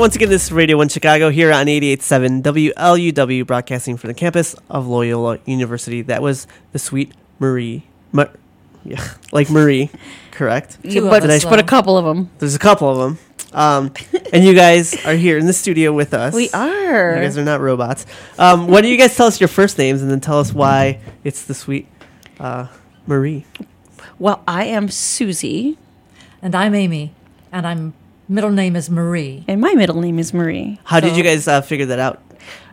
All right, once again, this is Radio 1 Chicago here on 88.7 WLUW, broadcasting from the campus of Loyola University. That was the sweet Marie. Ma- yeah, like Marie, correct? Two but, of us, but a couple of them. There's a couple of them. Um, and you guys are here in the studio with us. We are. You guys are not robots. Um, why don't you guys tell us your first names and then tell us why it's the sweet uh, Marie? Well, I am Susie, And I'm Amy, and I'm middle name is Marie. and my middle name is Marie. How did you guys uh, figure that out?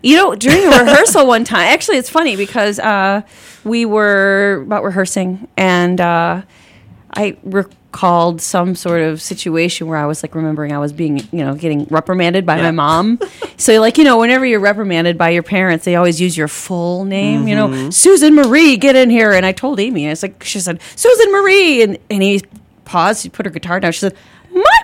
You know, during a rehearsal one time, actually, it's funny because uh, we were about rehearsing, and uh, I recalled some sort of situation where I was like remembering I was being, you know, getting reprimanded by Yeah. my mom. so, like, you know, whenever you're reprimanded by your parents, they always use your full name. You know, Susan Marie, get in here. And I told Amy, I was like, she said, Susan Marie, and and he paused. he put her guitar down. She said, my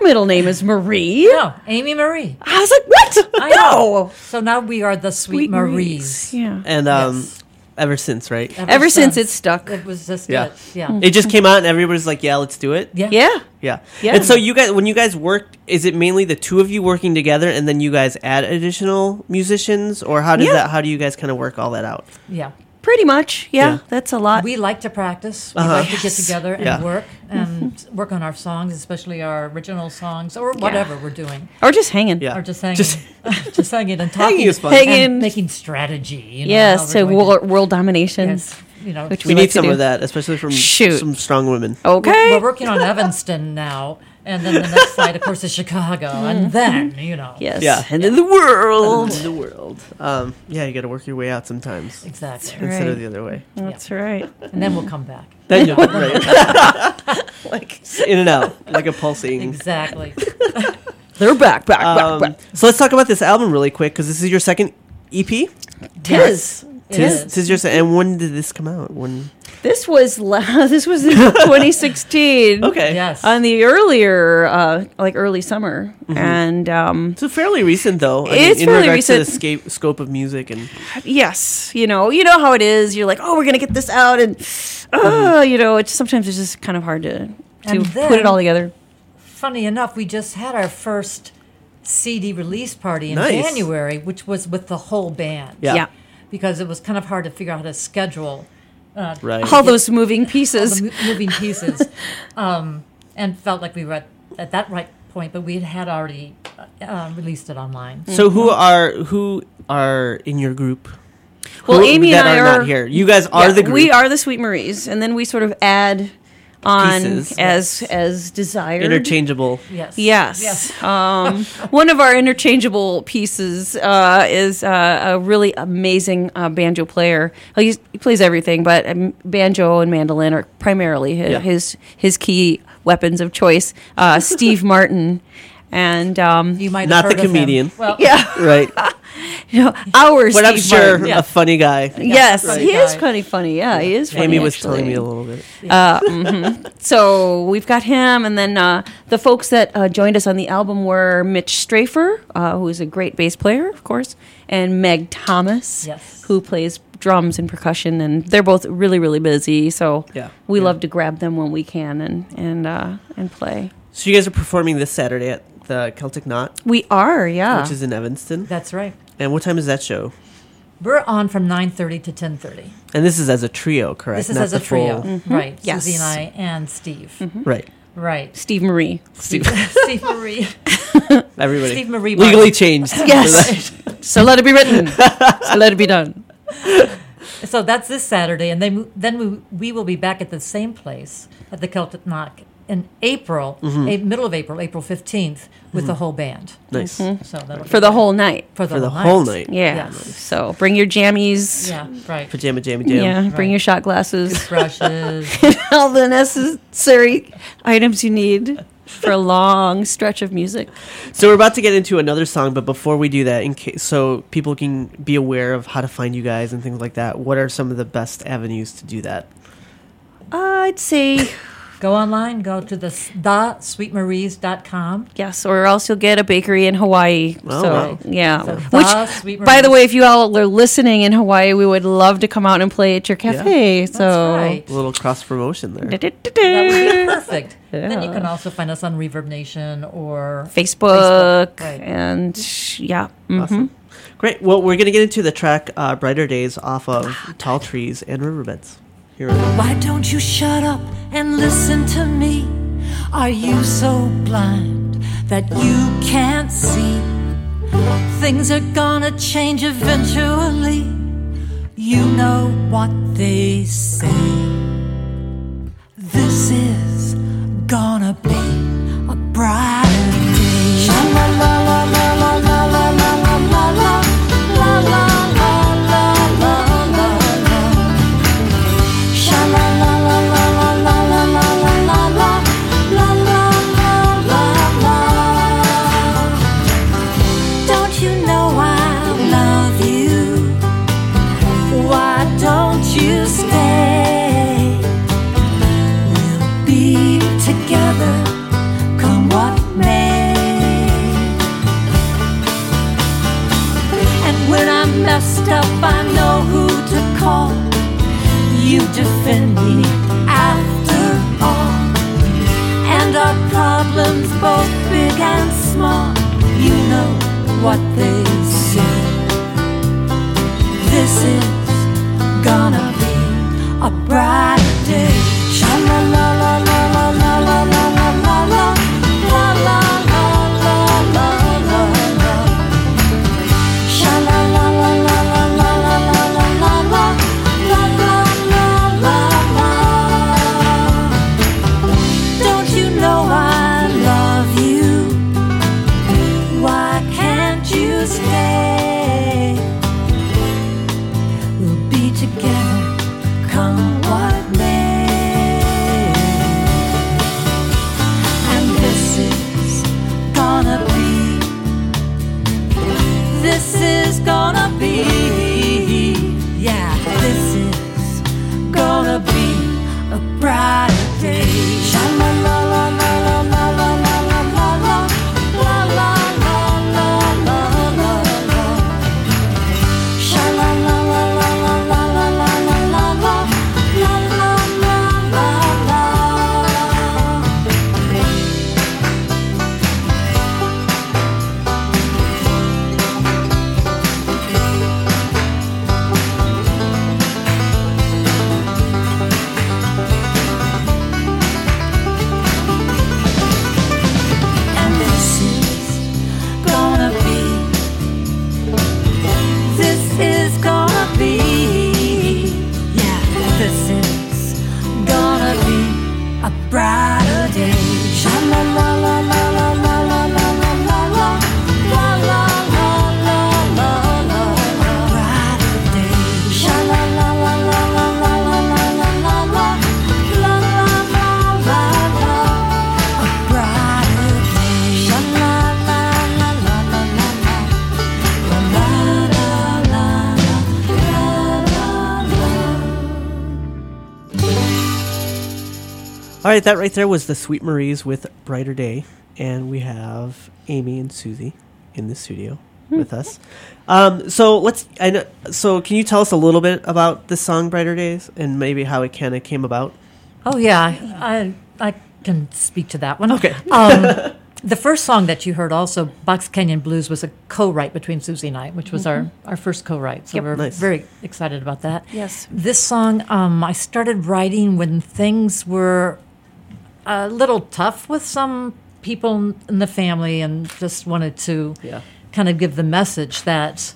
middle name is Marie. No, Amy Marie. I was like, what? I no. know. So now we are the Sweet, Sweet Maries. Yeah. And um, Yes. ever since, right? Ever since it's stuck. It was just Yeah. it. Yeah. It just came out and everybody's like, yeah, let's do it. yeah. Yeah. Yeah. Yeah. And so you guys, when you guys worked, is it mainly the two of you working together, and then you guys add additional musicians, or how does Yeah. that? How do you guys kind of work all that out? Yeah. Pretty much. Yeah. Yeah. That's a lot. We like to practice. We Uh-huh. like to get together and Yeah. work and work on our songs, especially our original songs or whatever we're doing. or just hanging. Yeah. Or just hanging, Just- just, hanging and talking. Hanging is fun. Hanging. and making strategy. You know, yes. how To we're world, world domination. yes, you know, Which We, We need like to some do. of that, especially from Shoot. some strong women. Okay. We're working on Evanston now, and then the next flight, of course, is Chicago, and then you know, yes. Yeah. And in the world. In the world. Um, yeah, you got to work your way out sometimes exactly, instead of Right. the other way. That's right. and then we'll come back. Then you'll right. like in and out, like a pulsing. Exactly. They're back, back, Um, back, back. so let's talk about this album really quick because this is your second EP. Tis. It Tis, is. tis your se- and when did this come out? When This was la- this was in 2016. okay, Yes. On the earlier, uh, like early summer, and um, So fairly recent though. I It's in fairly regards to the recent. scape, scope of music and yes, you know, you know how it is. You're like, oh, we're gonna get this out, and uh, you know, it's sometimes it's just kind of hard to to And put it all together. Funny enough, we just had our first CD release party in Nice. January, which was with the whole band. Yeah. yeah. Because it was kind of hard to figure out how to schedule uh, right. all those moving all pieces. the mo- moving pieces, um, and felt like we were at, at that right point, but we had, had already uh, uh, released it online. So who are who are in your group? Well, Who- Amy that and I are, are- not here. You guys are Yeah, the group. We are the Sweet Maries, and then we sort of add on Pieces. as as desired. interchangeable. Yes. Yes. Yes. Um, one of our interchangeable pieces uh, is uh, a really amazing uh, banjo player. Well, he's, he plays everything, but um, banjo and mandolin are primarily his Yeah. his, his key weapons of choice. Uh, Steve Martin. And um, You might Not have the heard of him. comedian. Well, yeah, Right, you know, our but I'm sure Yeah. a funny guy. Yes, Right. he is Guy. kind of funny. Yeah, he is. Funny, Amy was actually. telling me a little bit. Uh, mhm. So we've got him, and then uh, the folks that uh, joined us on the album were Mitch Strafer, uh, who is a great bass player, of course, and Meg Thomas, Yes. who plays drums and percussion, and they're both really, really busy. So Yeah. we Yeah. love to grab them when we can and and uh, and play. So you guys are performing this Saturday at the Celtic Knot, We are, yeah. which is in Evanston. That's right. And what time is that show? We're on from 9.30 to 10.30. And this is as a trio, correct? This is Not as a the full- trio. Right. Yes. Susie and I and Steve. Mm-hmm. Right. Right. Steve Marie. Steve, Steve Marie. everybody. Steve Marie. Legally changed. Yes. so let it be written. so let it be done. So that's this Saturday, and then then we, we will be back at the same place at the Celtic Knot in April, Mm-hmm. a, middle of April, April fifteenth, with the whole band. Nice. So that'll For be the great. whole night. for the, For the whole whole night. night. Yeah. Yes. So bring your jammies. Yeah, right. Pajama jammy jam. Yeah, bring Right. your shot glasses. Brushes. all the necessary items you need for a long stretch of music. So we're about to get into another song, but before we do that, in case so people can be aware of how to find you guys and things like that, what are some of the best avenues to do that? I'd say Go online, go to the thesweetmaries.com. Yes, or else you'll get a bakery in Hawaii. Oh, so wow. yeah, So which The by the way, if you all are listening in Hawaii, we would love to come out and play at your cafe. so That's right. A little cross promotion there. That would be perfect. Then you can also find us on Reverb Nation or Facebook, Facebook, right. and yeah, mhm. Awesome. Great. Well, we're going to get into the track uh, Brighter Days off of Tall Trees and Riverbeds. Here. Why don't you shut up and listen to me? Are you so blind that you can't see? Things are gonna change eventually. You know what they say. This is gonna be a brighter day. Sha after all. And our problems, both big and small, you know what they say. This is gonna be a bright day. Sha la la la la All right, that right there was the Sweet Marie's with Brighter Day. And we have Amy and Susie in the studio with us. Um, so let's. I know, so can you tell us a little bit about the song Brighter Days and maybe how it kind of came about? Oh yeah, I I can speak to that one. Okay. Um, the first song that you heard, also Box Canyon Blues, was a co-write between Susie and I, which was our, our first co-write. So Yep. we're Nice. very excited about that. Yes. This song, um, I started writing when things were a little tough with some people in the family, and just wanted to Yeah. kind of give the message that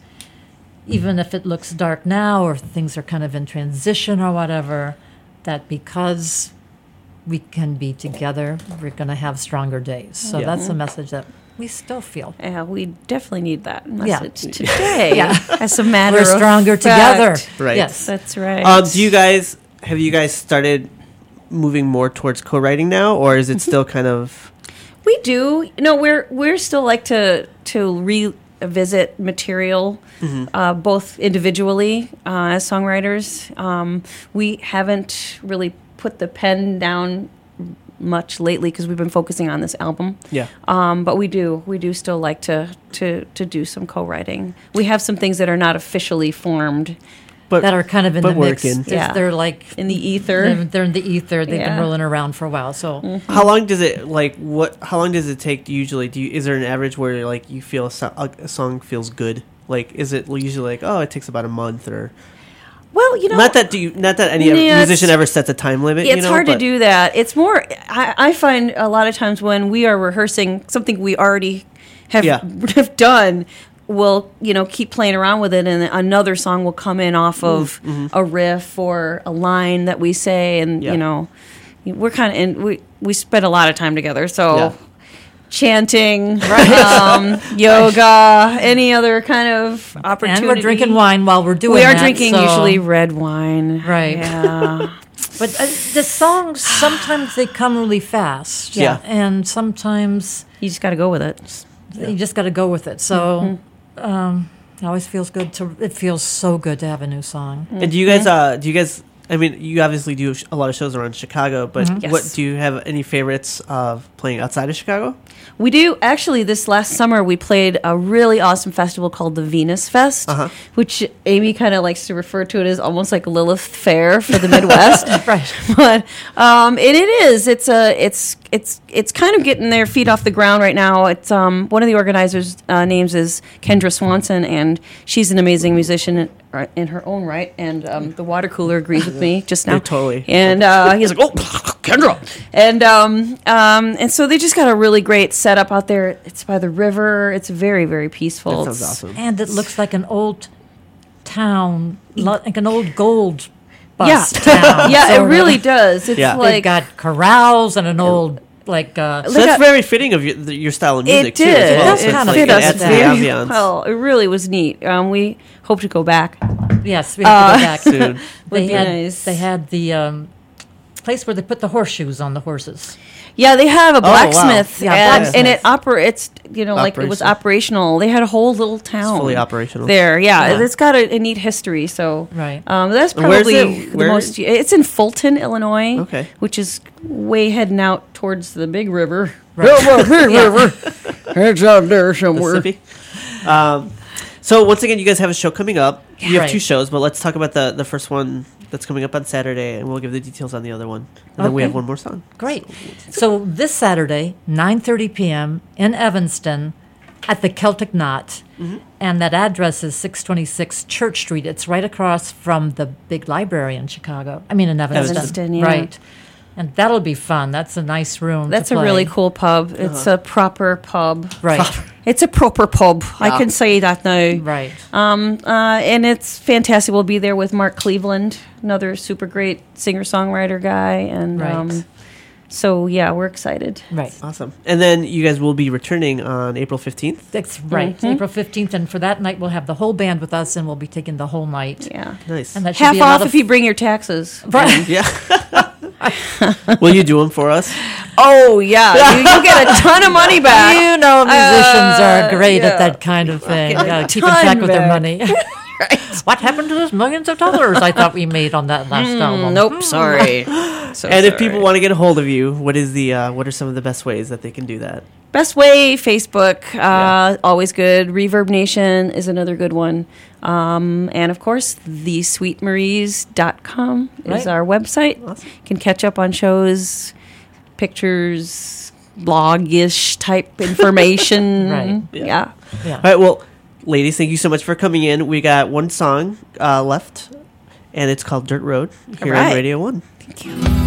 even if it looks dark now or things are kind of in transition or whatever, that because we can be together, we're going to have stronger days. So Yeah. that's a message that we still feel. Yeah, we definitely need that Yeah. message today. Yeah. as a matter We're of stronger fact. together. Right. Yes. That's right. Um, do you guys have you guys started moving more towards co-writing now, or is it still kind of? We do. No, we're we're still like to to revisit material, uh, both individually uh, as songwriters. Um, we haven't really put the pen down much lately because we've been focusing on this album. Yeah. Um, but we do we do still like to to to do some co-writing. We have some things that are not officially formed But that are kind of in the mix. working. They're, Yeah. they're like in the ether. they're, they're in the ether. They've Yeah. been rolling around for a while. So mm-hmm. how long does it like what how long does it take usually do you is there an average where like you feel a, so- a, a song feels good like is it usually like oh it takes about a month or Well, you know, not that do you not that any Yeah, musician ever sets a time limit it's you know, hard to do that. It's more. I, I find a lot of times when we are rehearsing something we already have, Yeah. have done, we'll you know keep playing around with it, and another song will come in off of a riff or a line that we say, and Mm-hmm. Yeah. you know, we're kind of in. We we spend a lot of time together, so. Yeah. Chanting, um, yoga, any other kind of opportunity. and we're drinking wine while we're doing. We are that, drinking so- usually red wine, Right. Yeah. But uh, the songs sometimes they come really fast. Yeah. and sometimes You just got to go with it. you just got to go with it. So. Mm-hmm. Um, it always feels good to. It feels so good to have a new song. and do you guys uh do you guys I mean, you obviously do a lot of shows around Chicago, but Mm-hmm. Yes. what do you have any favorites of playing outside of Chicago? We do actually. This last summer, we played a really awesome festival called the Venus Fest, Uh-huh. which Amy kind of likes to refer to it as almost like Lilith Fair for the Midwest. Right. but um, it, it is. It's a. It's it's it's kind of getting their feet off the ground right now. It's um one of the organizers' uh, names is Kendra Swanson, and she's an amazing musician in, in her own right. And um, the water cooler agrees with me just now. Yeah, totally. And uh, he's like, "Oh, Kendra," and um, um, and so they just got a really great setup out there. It's by the river. It's very very peaceful. That sounds It's- awesome. And it looks like an old town, like an old gold Yeah, town. yeah, it sorta. really does. It's Yeah. They've got corrals and an old like. Uh, So Look that's at- very fitting of your, your style of music it too. did. As well. That's it kind of fit it us adds to the very well. It really was neat. Um, we hope to go back. yes, we have to go back. Soon. Would they had nice. they had the um, place where they put the horseshoes on the horses. Yeah, they have a Oh, wow. blacksmith, Yeah, and, blacksmith. and it operates. You know, like it was operational. They had a whole little town. fully operational. there. Yeah, Yeah. it's got a, a neat history. So Right. um, that's probably it? the Where- most. It's in Fulton, Illinois. Okay. which is way heading out towards the big river. It's out there somewhere. Um, so once again, you guys have a show coming up. You have Right. two shows, but let's talk about the the first one that's coming up on Saturday, and we'll give the details on the other one. And then we have one more song. Great. So this Saturday, 9:30 p.m. in Evanston at the Celtic Knot. Mm-hmm. And that address is 626 Church Street. It's right across from the big library in Chicago. I mean in Evanston. Evanston, yeah. Right. And that'll be fun. That's a nice room. to That's a really cool pub. It's a proper pub. Right. It's a proper pub. I can say that now. Right. Um, uh, and it's fantastic. We'll be there with Mark Cleveland, another super great singer songwriter guy, and Right. um, so yeah, we're excited. Right. Awesome. And then you guys will be returning on April fifteenth. That's right. Mm-hmm. April 15th. And for that night, we'll have the whole band with us and we'll be taking the whole night. Yeah, Nice. And that should half be a off of if you bring your taxes. Right. yeah. will you do them for us? Oh yeah, you, you get a ton of money back. You know, musicians Uh, are great yeah. at that kind of thing, uh, keeping ton track with their back. money. What happened to those millions of dollars I thought we made on that last album? Nope, sorry. So and if people want to get a hold of you, what is the uh, what are some of the best ways that they can do that? Best way, Facebook, uh, Yeah. always good. Reverb Nation is another good one. Um, and of course, thesweetmaries.com is Right. our website. Awesome. You can catch up on shows, pictures, blog-ish type information. Right. Yeah. Yeah. Yeah. All right. Well, ladies, thank you so much for coming in. We got one song uh, left, and it's called "Dirt Road" here on. Radio One. Thank you.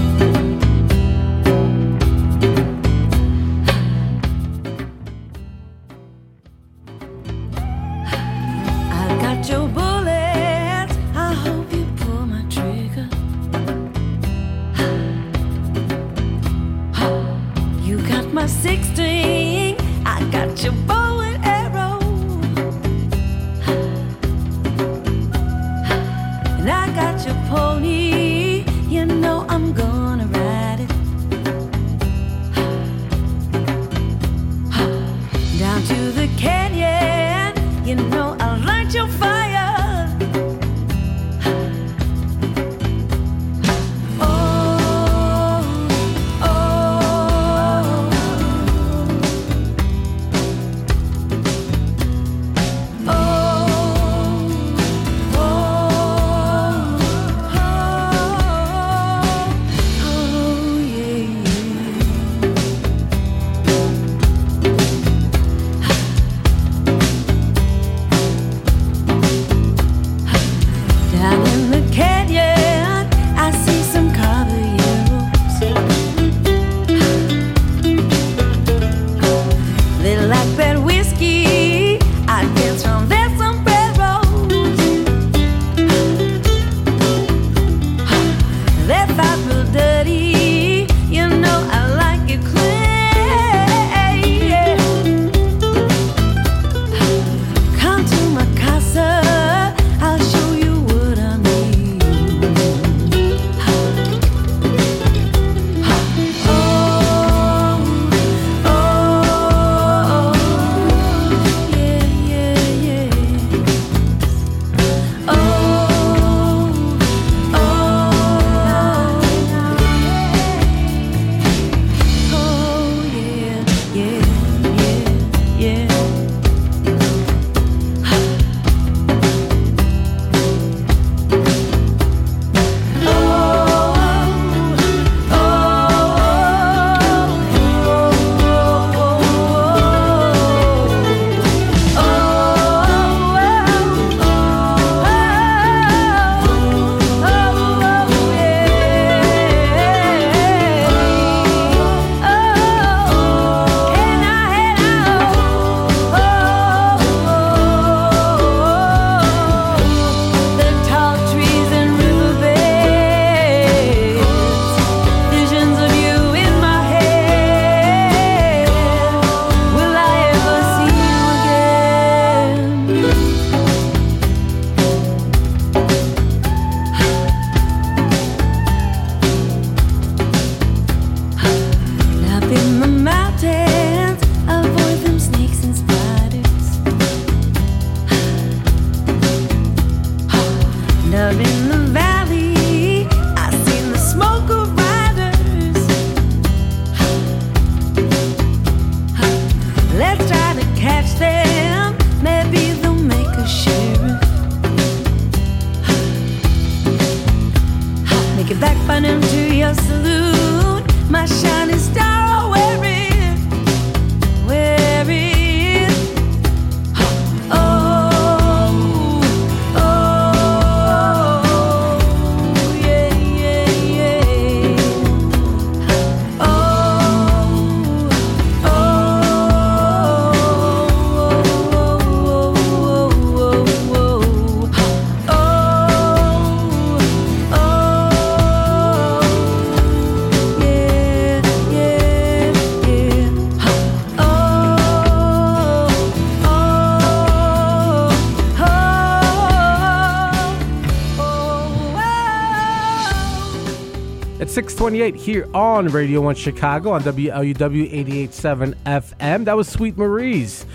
628 here on Radio 1 Chicago on WLUW 88.7 FM. That was Sweet Marie's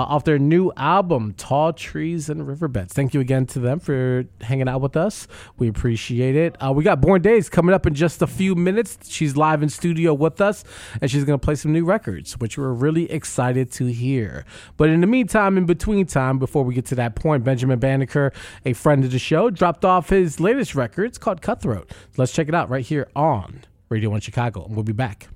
off their new album, Tall Trees and Riverbeds. Thank you again to them for hanging out with us. We appreciate it. Uh, we got Born Days coming up in just a few minutes. She's live in studio with us, and she's going to play some new records, which we're really excited to hear. But in the meantime, in between time, before we get to that point, Benjamin Banneker, a friend of the show, dropped off his latest record. It's called Cutthroat. Let's check it out right here on Radio 1 Chicago, and we'll be back.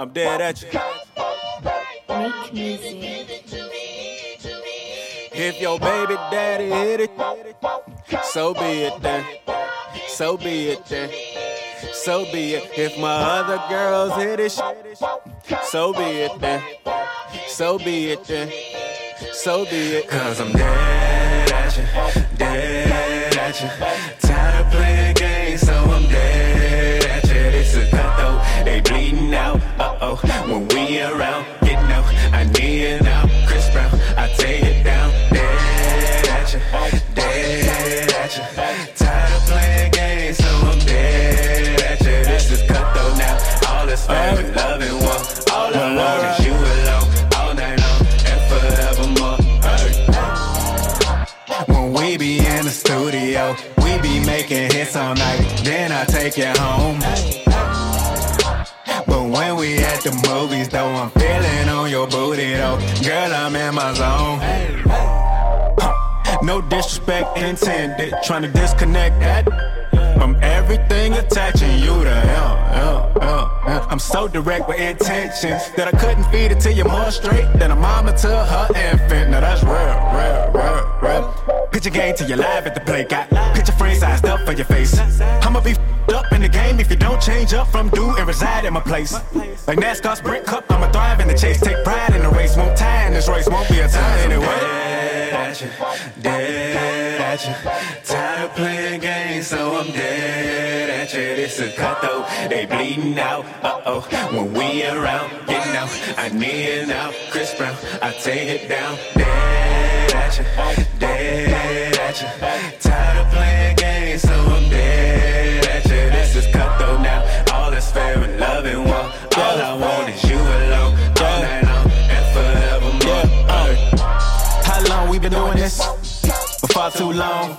I'm dead at you. Make music. If your baby daddy hit it, so be it then. So be it then. So be it. If my other girls hit it, so be it then. So be it then. So be it. Cause I'm dead at you, dead at you. Tired of playing games, bleeding out. Uh oh, when we around, get no, I need it now. Chris Brown, I take it down. Dead at you, dead at you. Tired of playing games, so I'm dead at you. This is cutthroat now. All this family loving one. All I want is you alone, all night long and forevermore. When we be in the studio, we be making hits all night. Then I take you home. When we at the movies, though, I'm feeling on your booty, though. Girl, I'm in my zone. No disrespect intended, trying to disconnect that from everything attaching you to him. I'm so direct with intention that I couldn't feed it to you more straight than a mama to her infant. Now that's real, real, real, real. Picture game till you're live at the play. Got picture frame sized up for your face. I'ma be up in the game if you don't change up from do and reside in my place. Like NASCAR's brick cup, I'ma thrive in the chase. Take pride in the race. Won't tie in this race, won't be a tie anyway. Dead at you, dead at you. Tired of playing games, so I'm dead at you. This a cutthroat, they bleeding out. Uh oh, when we around, getting out. I need now. Chris Brown, I take it down. Dead at you, long.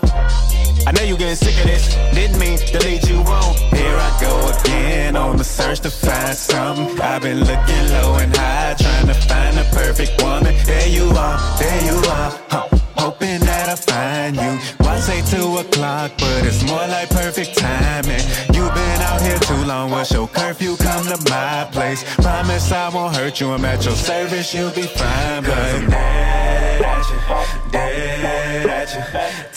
I know you getting sick of this. Didn't mean to lead you on. Here I go again on the search to find something. I've been looking low and high, trying to find the perfect woman. There you are, there you are. Huh. Hoping that I find you. Why say two o'clock, but it's more like perfect timing. You've been out here too long. What's your curfew? Come to my place. Promise I won't hurt you. I'm at your service. You'll be fine, but at you,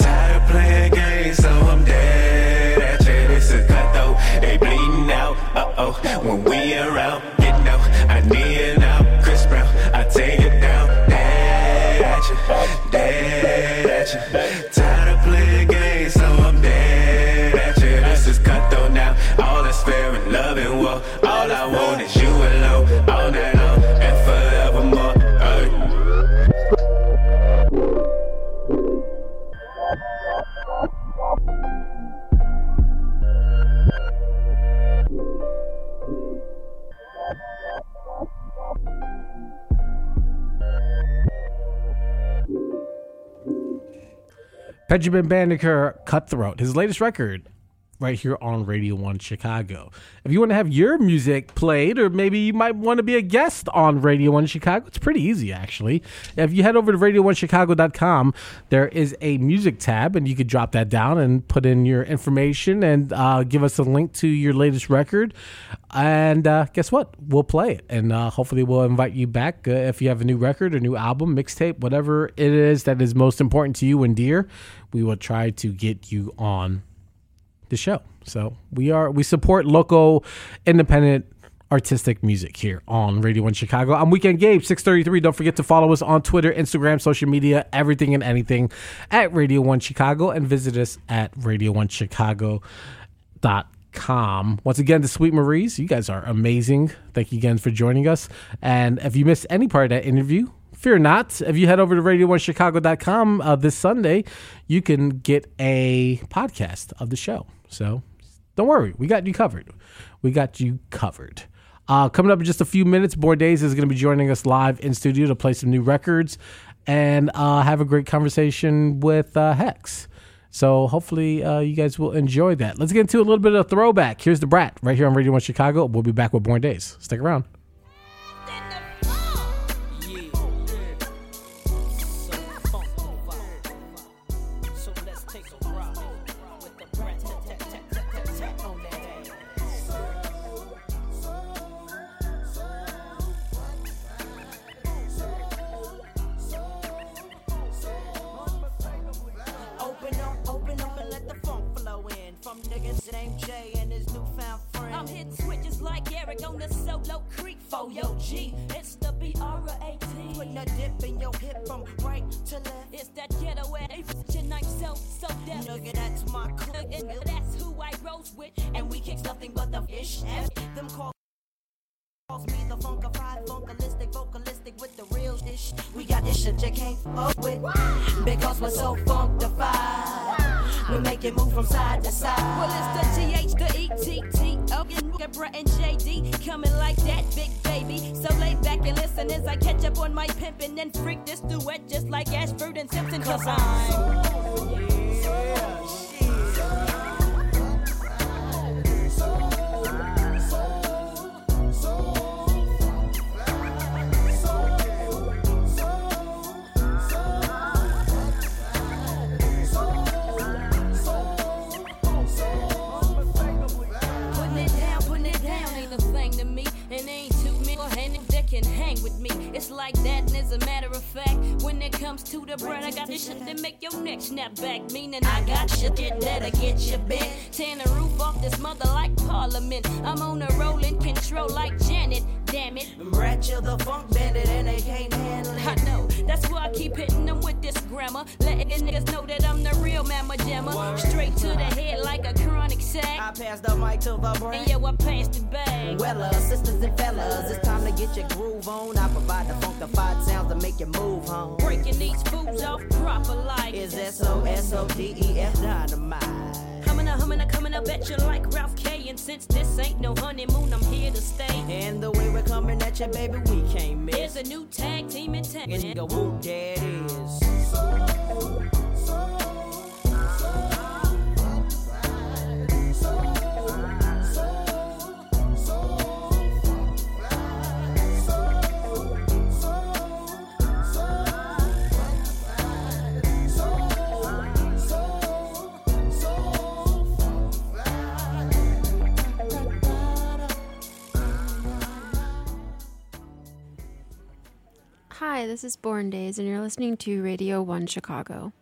Benjamin Banneker, Cutthroat, his latest record, right here on Radio 1 Chicago. If you want to have your music played, or maybe you might want to be a guest on Radio 1 Chicago, it's pretty easy actually. If you head over to radio1chicago.com, there is a music tab, and you could drop that down and put in your information and uh, give us a link to your latest record. And uh, guess what? We'll play it, and uh, hopefully, we'll invite you back uh, if you have a new record, a new album, mixtape, whatever it is that is most important to you and dear. We will try to get you on the show. So we are we support local independent artistic music here on Radio 1 Chicago. I'm Weekend Gabe, 633. Don't forget to follow us on Twitter, Instagram, social media, everything and anything at Radio 1 Chicago and visit us at radio1chicago.com. Once again, the Sweet Marie's, you guys are amazing. Thank you again for joining us. And if you missed any part of that interview, fear not. If you head over to radio1chicago.com uh, this Sunday, you can get a podcast of the show. So don't worry, we got you covered. We got you covered. Uh, coming up in just a few minutes, Born Days is going to be joining us live in studio to play some new records and uh, have a great conversation with uh, Hex. So hopefully uh, you guys will enjoy that. Let's get into a little bit of throwback. Here's the Brat right here on Radio One Chicago. We'll be back with Born Days. Stick around. For yo G. It's the B-R-A-T. Putting a dip in your hip from right to left. It's that ghetto and I'm so, so deaf. Nigga, that's my clique. And that's who I rose with. And we kicks nothing but the fish. And them calls me the funkified, funkalistic, vocalistic with the real ish. We got this shit you can't fuck with because we're so funkified. We make it move from side to side. Well, it's the GH, the ETT. Oh, and Brett and JD coming like that, big baby. So lay back and listen as I catch up on my pimpin' and freak this duet just like Ashford and Simpson. Cause I'm. Putting me. It's like that, and as a matter of fact, when it comes to the bread, I got this shit that make your neck snap back. Meaning I got shit that'll get you bent. Tearing the roof off this mother like Parliament. I'm on a rolling control like Janet. Damn it. You the funk bandit and they can't handle it. I know, that's why I keep hitting them with this grammar. Letting the niggas know that I'm the real mamma jammer. Straight to the head like a chronic sack. I pass the mic to the And brain. yo, I passed the bag. Well, uh, sisters and fellas, it's time to get your groove on. I provide the funkified sounds to make you move home. Breaking these fools off proper like Is S O S O D E F dynamite? Humming a humming a coming up at you like Ralph K. And since this ain't no honeymoon, I'm here to stay. And the way we're coming at you, baby, we can't miss. Here's a new tag team in town. And go whoop, it is. Hi, this is Born Days, and you're listening to Radio 1 Chicago.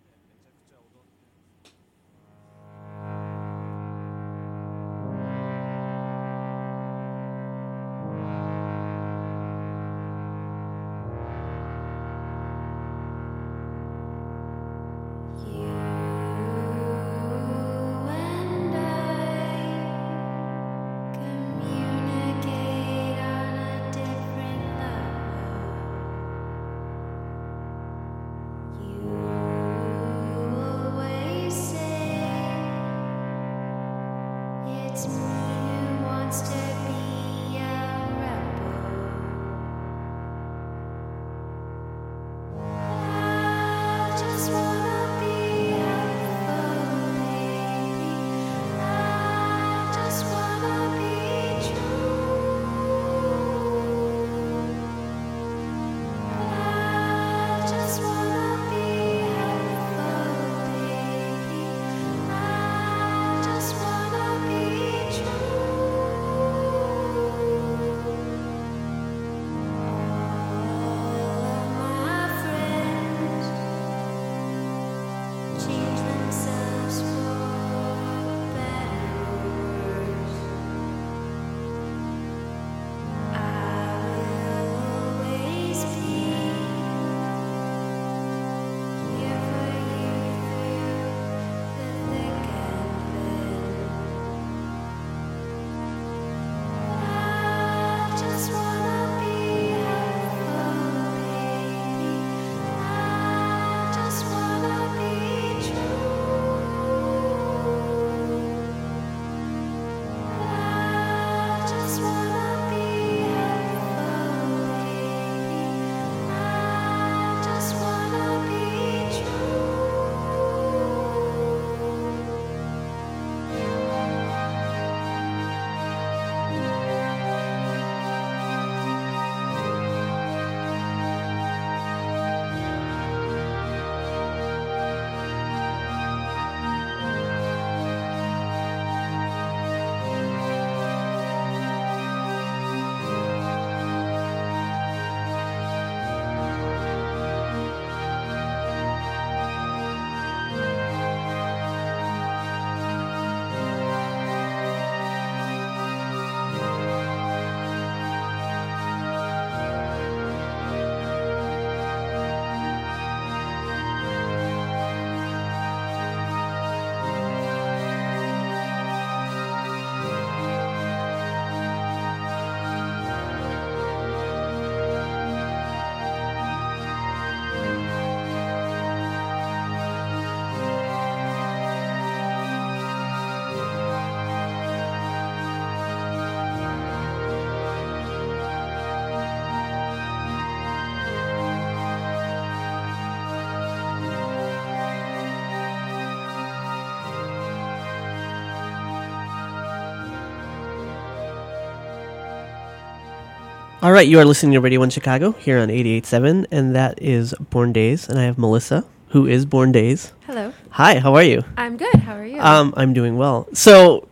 All right, you are listening to Radio 1 Chicago here on 88.7, and that is Born Days. And I have Melissa, who is Born Days. Hello. Hi, how are you? I'm good. How are you? Um, I'm doing well. So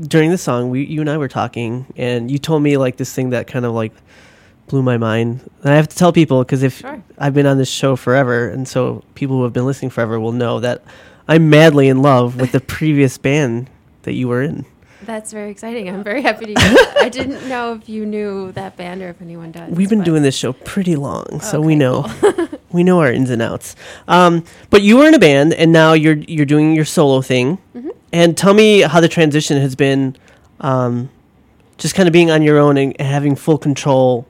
during the song, we you and I were talking, and you told me like this thing that kind of like blew my mind. And I have to tell people because if Sure. I've been on this show forever, and so people who have been listening forever will know that I'm madly in love with the previous band that you were in. That's very exciting. I'm very happy to hear that. I didn't know if you knew that band or if anyone does. We've been doing this show pretty long, so we Okay, know we know our ins and outs. Um, but you were in a band, and now you're you're doing your solo thing. Mm-hmm. And tell me how the transition has been, um, just kind of being on your own and having full control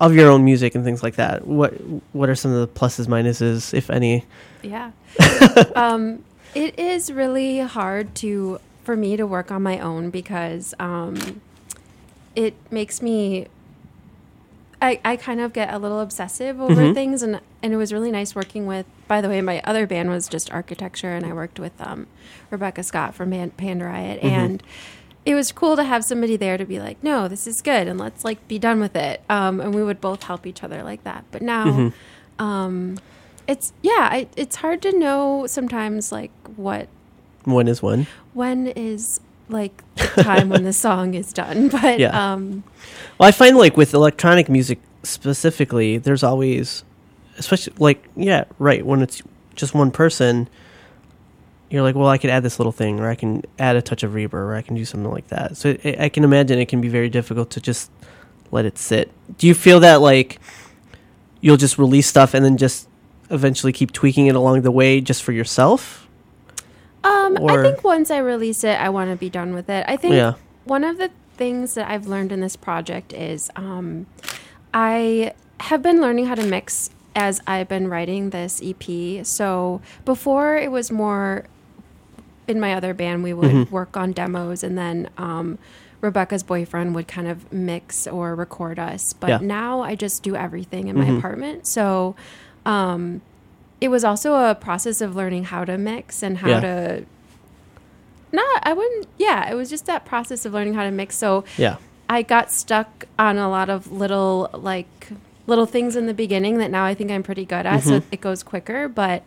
of your own music and things like that. What what are some of the pluses, minuses, if any? Yeah. um, it is really hard to for me to work on my own because um, it makes me. I, I kind of get a little obsessive over Mhm. things and and it was really nice working with by the way my other band was just architecture and I worked with um, Rebecca Scott from Panda Riot and it was cool to have somebody there to be like no this is good and let's like be done with it um, and we would both help each other like that but now Mhm. um, it's yeah I, it's hard to know sometimes like what One when? when is like the time when the song is done but Yeah. um, Well, I find like with electronic music specifically, there's always, especially like yeah, right when it's just one person, you're like, well, I could add this little thing, or I can add a touch of reverb, or I can do something like that. So I I can imagine it can be very difficult to just let it sit. Do you feel that like you'll just release stuff and then just eventually keep tweaking it along the way just for yourself? Um, Or- I think once I release it, I want to be done with it. I think Yeah. one of the things that I've learned in this project is um, I have been learning how to mix as I've been writing this EP. So before it was more in my other band, we would Mhm. work on demos and then um, Rebecca's boyfriend would kind of mix or record us. But Yeah. now I just do everything in my Mhm. apartment. So um, it was also a process of learning how to mix and how Yeah. to not i wouldn't yeah it was just that process of learning how to mix so Yeah. i got stuck on a lot of little like little things in the beginning that now i think i'm pretty good at so Mhm. it goes quicker but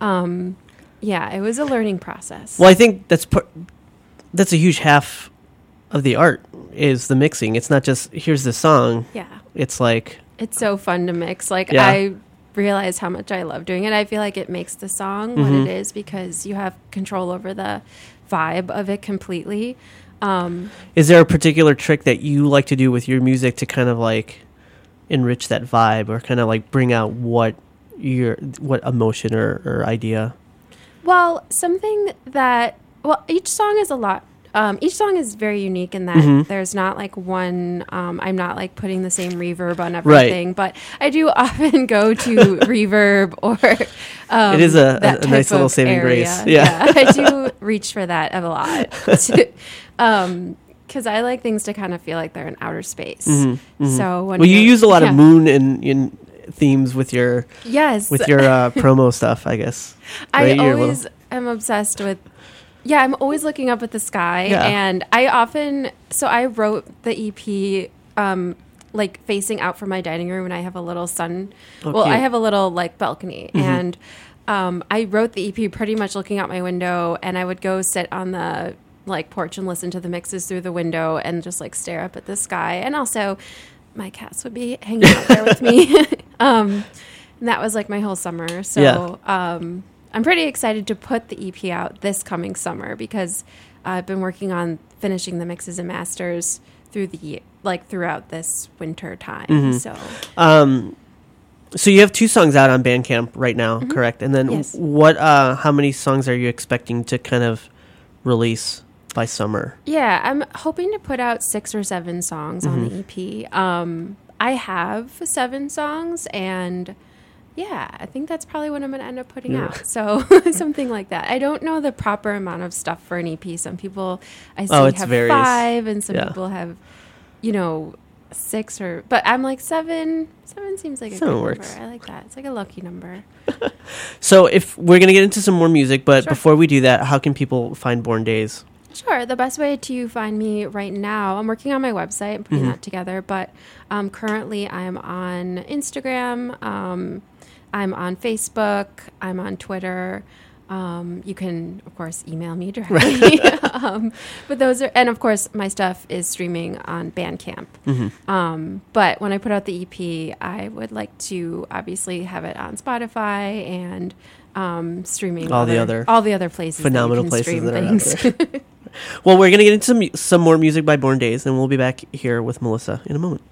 um yeah it was a learning process Well, I think that's part, that's a huge half of the art is the mixing. It's not just here's the song. yeah It's like it's so fun to mix like Yeah. i realize how much i love doing it i feel like it makes the song what Mhm. it is because you have control over the vibe of it completely um Is there a particular trick that you like to do with your music to kind of like enrich that vibe or kind of like bring out what your what emotion or, or idea? Well, something that well, each song is a lot. Um, each song is very unique in that Mhm. there's not like one. Um, I'm not like putting the same reverb on Right. everything, but I do often go to reverb or. Um, It is a- that a nice little saving grace. area. Yeah. I do reach for that a lot. um, because I like things to kind of feel like they're in outer space. Mhm, mhm. So when well, you you're- use a lot yeah. of moon and in themes with your Yes. with your uh, promo stuff, I guess. I Right? Your little- always am obsessed with. Yeah, I'm always looking up at the sky, Yeah. and I often. So I wrote the EP, um, like facing out from my dining room, and I have a little sun. Oh, well, I have a little like balcony, Mhm. and um, I wrote the EP pretty much looking out my window, and I would go sit on the like porch and listen to the mixes through the window and just like stare up at the sky, and also my cats would be hanging out there with me. um, and that was like my whole summer. So um, I'm pretty excited to put the EP out this coming summer because I've been working on finishing the mixes and masters through the like throughout this winter time. Mhm. So Um, so you have two songs out on Bandcamp right now, correct? And then Mm-hmm. Yes. what? Uh, how many songs are you expecting to kind of release by summer? yeah, I'm hoping to put out six or seven songs on the EP. Um, I have seven songs and. Yeah, I think that's probably what I'm going to end up putting Yeah. out. So something like that. I don't know the proper amount of stuff for an EP. Some people I see Oh, have varies. five, and some Yeah. people have, you know, six or. But I'm like seven. Seven seems like a Seven good works. number. I like that. It's like a lucky number. So if we're gonna get into some more music, but Sure. before we do that, how can people find Born Days? Sure. The best way to find me right now, I'm working on my website and putting Mhm. that together, but um, currently I'm on Instagram, um, I'm on Facebook, I'm on Twitter. Um, you can, of course, email me directly. um, but those are, and of course, my stuff is streaming on Bandcamp. Mhm. Um, but when I put out the EP, I would like to obviously have it on Spotify and um, streaming All the other all the other places phenomenal places that are out there. well, we're gonna get into some, some more music by Born Days, and we'll be back here with Melissa in a moment.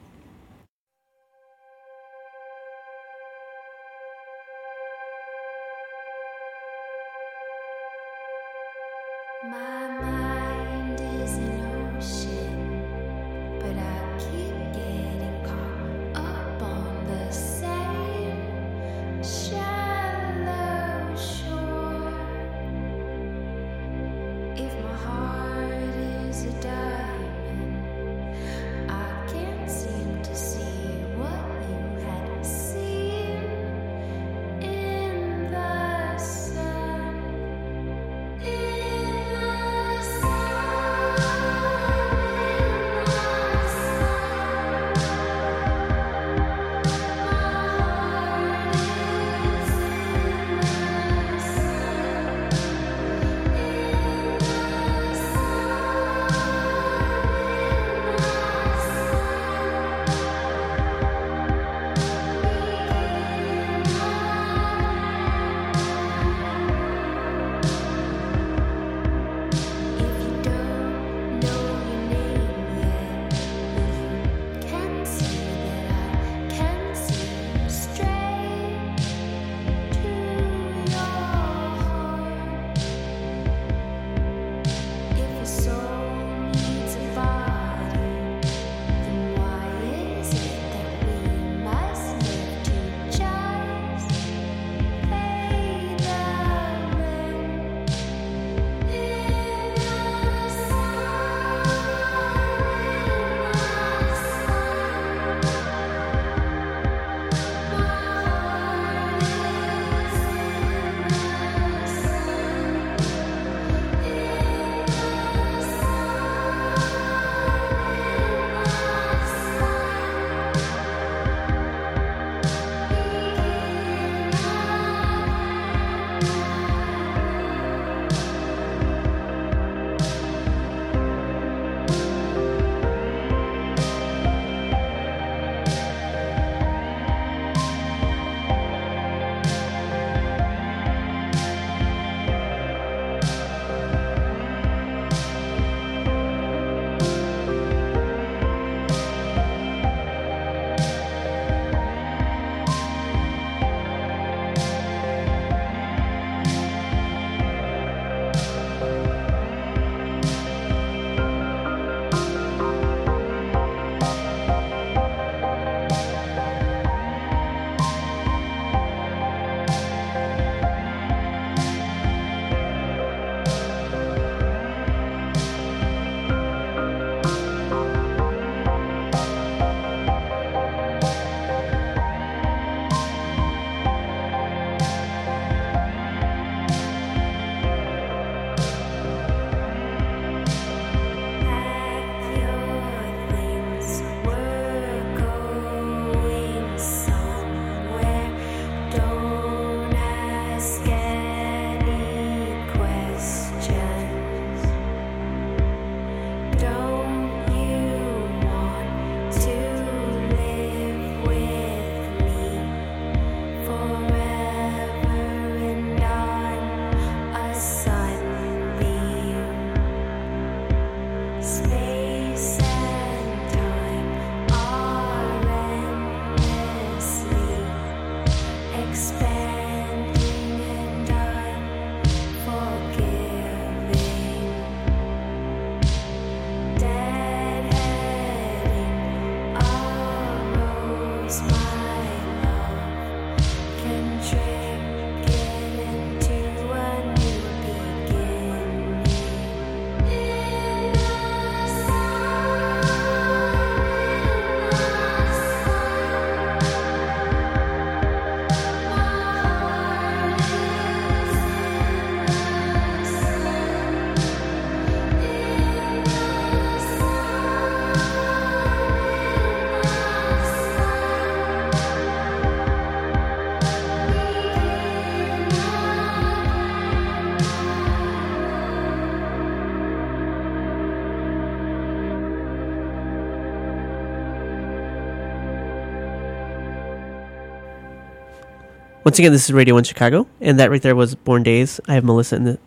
Once again, this is Radio One Chicago, and that right there was Born Days. I have Melissa in the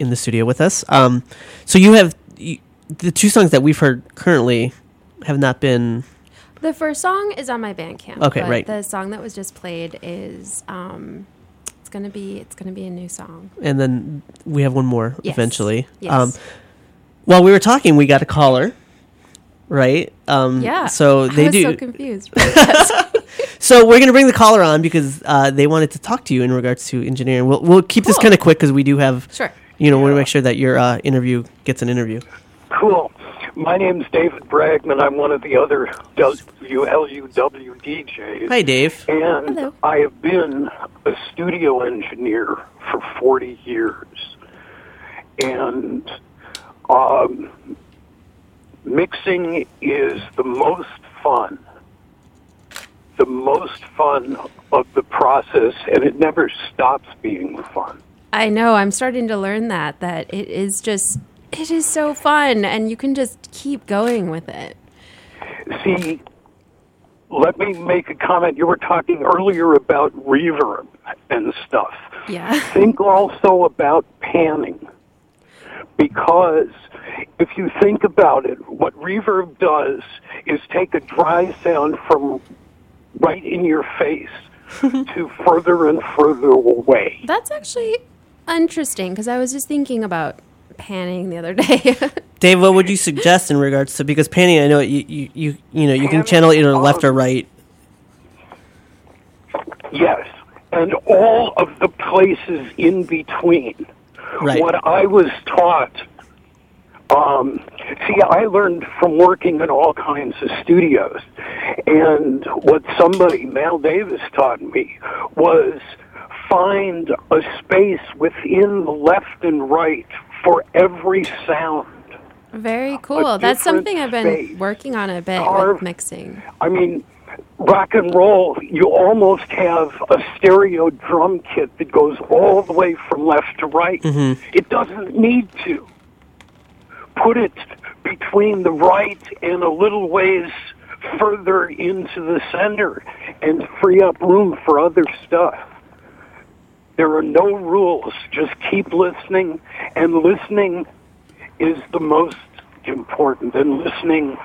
in the studio with us. Um, so you have you, the two songs that we've heard currently have not been The first song is on my Bandcamp. Okay, right. The song that was just played is um, it's gonna be it's gonna be a new song. and then we have one more Yes. eventually. Yes. Um, while we were talking, we got a caller, right? Um, Yeah. So they do. so confused. So we're gonna bring the caller on because uh, they wanted to talk to you in regards to engineering. We'll we'll keep this kind of quick because we do have. Sure. You know, we want to make sure that your uh, interview gets an interview. Cool. My name's David Bragman. I'm one of the other WLUW DJs. Hi, Dave. And Hello. I have been a studio engineer for 40 years. And um, mixing is the most fun. The most fun of the process, and it never stops being fun. I know. I'm starting to learn that that it is just it is so fun, and you can just keep going with it. See, let me make a comment. You were talking earlier about reverb and stuff. Yeah. Think also about panning. Because if you think about it, what reverb does is take a dry sound from right in your face to further and further away. That's actually interesting because I was just thinking about panning the other day. Dave, what would you suggest in regards to because panning? I know you you you, you know you can channel either left or right. Yes, and all of the places in between. Right. What I was taught, um, see, I learned from working in all kinds of studios, and what somebody, Mal Davis, taught me was find a space within the left and right for every sound. Very cool. That's something I've been space. working on a bit Carve- with mixing. I mean, rock and roll, you almost have a stereo drum kit that goes all the way from left to right. It doesn't need to. Put it between the right and a little ways further into the center and free up room for other stuff. There are no rules. Just keep listening, and listening is the most important. And listening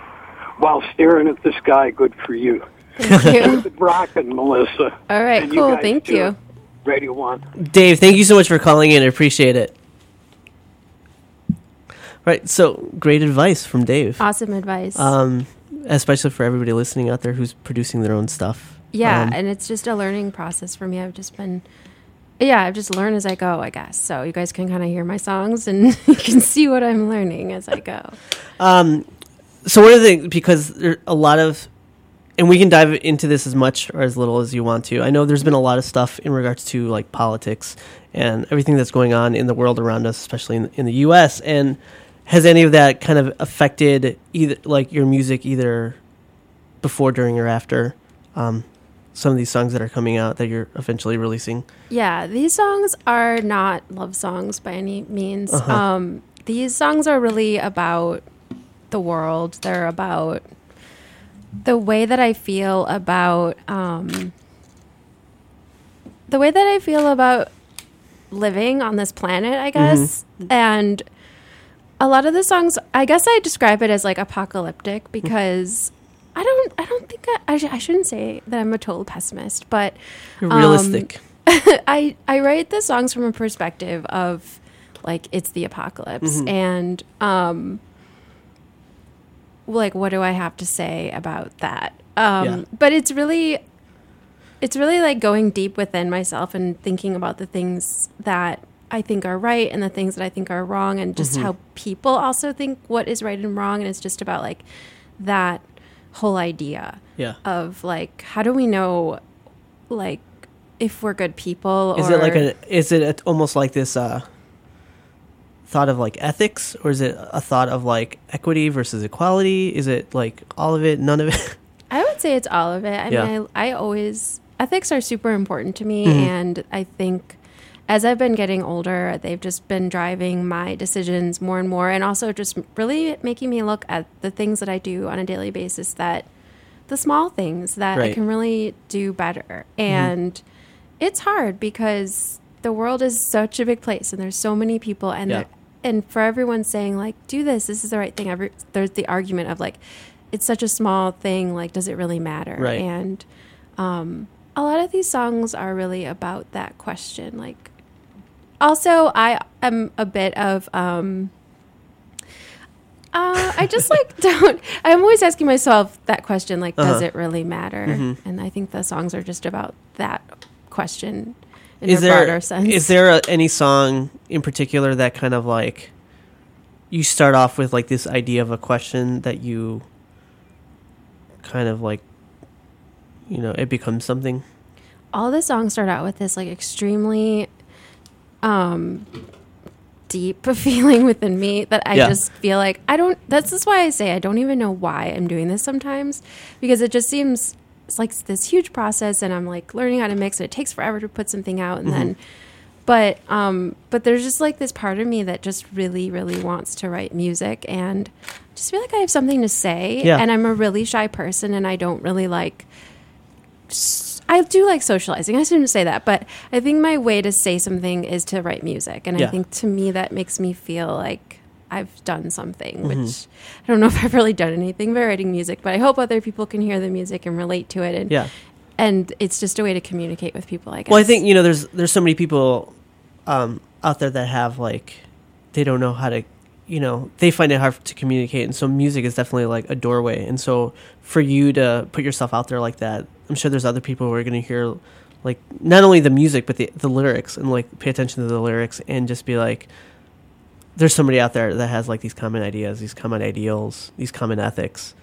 while staring at the sky, good for you. Thank you. Good rockin', Melissa. All right, And cool. guys Thank you. Radio One. Dave, thank you so much for calling in. I appreciate it. Right, so great advice from Dave. Awesome advice. Um, especially for everybody listening out there who's producing their own stuff. yeah, Um, and it's just a learning process for me. I've just been, yeah, I've just learned as I go, I guess. So you guys can kind of hear my songs and you can see what I'm learning as I go. Um, so one of the things because there a lot of, and we can dive into this as much or as little as you want to. I know there's been a lot of stuff in regards to like politics and everything that's going on in the world around us, especially in, in the U.S. And has any of that kind of affected either like your music either before, during, or after? Um, some of these songs that are coming out that you're eventually releasing. Yeah, these songs are not love songs by any means. Uh-huh. Um, these songs are really about the world. They're about the way that I feel about um, the way that I feel about living on this planet, I guess. And a lot of the songs, I guess I describe it as like apocalyptic because I don't, I don't think I, I, sh- I shouldn't say that I'm a total pessimist, but um, realistic. I I write the songs from a perspective of like it's the apocalypse Mm-hmm. and um like what do I have to say about that? Um Yeah. but it's really it's really like going deep within myself and thinking about the things that I think are right and the things that I think are wrong and just Mm-hmm. how people also think what is right and wrong and it's just about like that whole idea yeah. of like how do we know like if we're good people Is it like a? Is it a, almost like this uh, thought of like ethics, or is it a thought of like equity versus equality? Is it like all of it, none of it? I would say it's all of it. I Yeah. mean, I, I always ethics are super important to me, Mhm. and I think as I've been getting older, they've just been driving my decisions more and more, and also just really making me look at the things that I do on a daily basis that the small things that I can really do better, and it's hard because the world is such a big place and there's so many people and Yeah. and for everyone saying like do this this is the right thing every there's the argument of like it's such a small thing like does it really matter Right. and um a lot of these songs are really about that question like also i am a bit of um uh, I just like don't. I'm always asking myself that question, like, does Uh-huh. it really matter? Mhm. And I think the songs are just about that question in is a there broader sense. is there a, any song in particular that kind of like you start off with like this idea of a question that you kind of like you know it becomes something all the songs start out with this like extremely um deep feeling within me that I Yeah. just feel like I don't that's just why I say I don't even know why I'm doing this sometimes because it just seems it's like this huge process and I'm like learning how to mix and it takes forever to put something out and then but um but there's just like this part of me that just really really wants to write music and just feel like I have something to say Yeah. and I'm a really shy person and I don't really like I do like socializing. I shouldn't say that, but I think my way to say something is to write music, and Yeah. I think to me that makes me feel like I've done something. Mm-hmm. Which I don't know if I've really done anything by writing music, but I hope other people can hear the music and relate to it. And Yeah. and it's just a way to communicate with people. I guess. well i think you know there's there's so many people um out there that have like they don't know how to you know they find it hard to communicate and so music is definitely like a doorway and so for you to put yourself out there like that i'm sure there's other people who are going to hear like not only the music but the, the lyrics and like pay attention to the lyrics and just be like there's somebody out there that has like these common ideas these common ideals these common ethics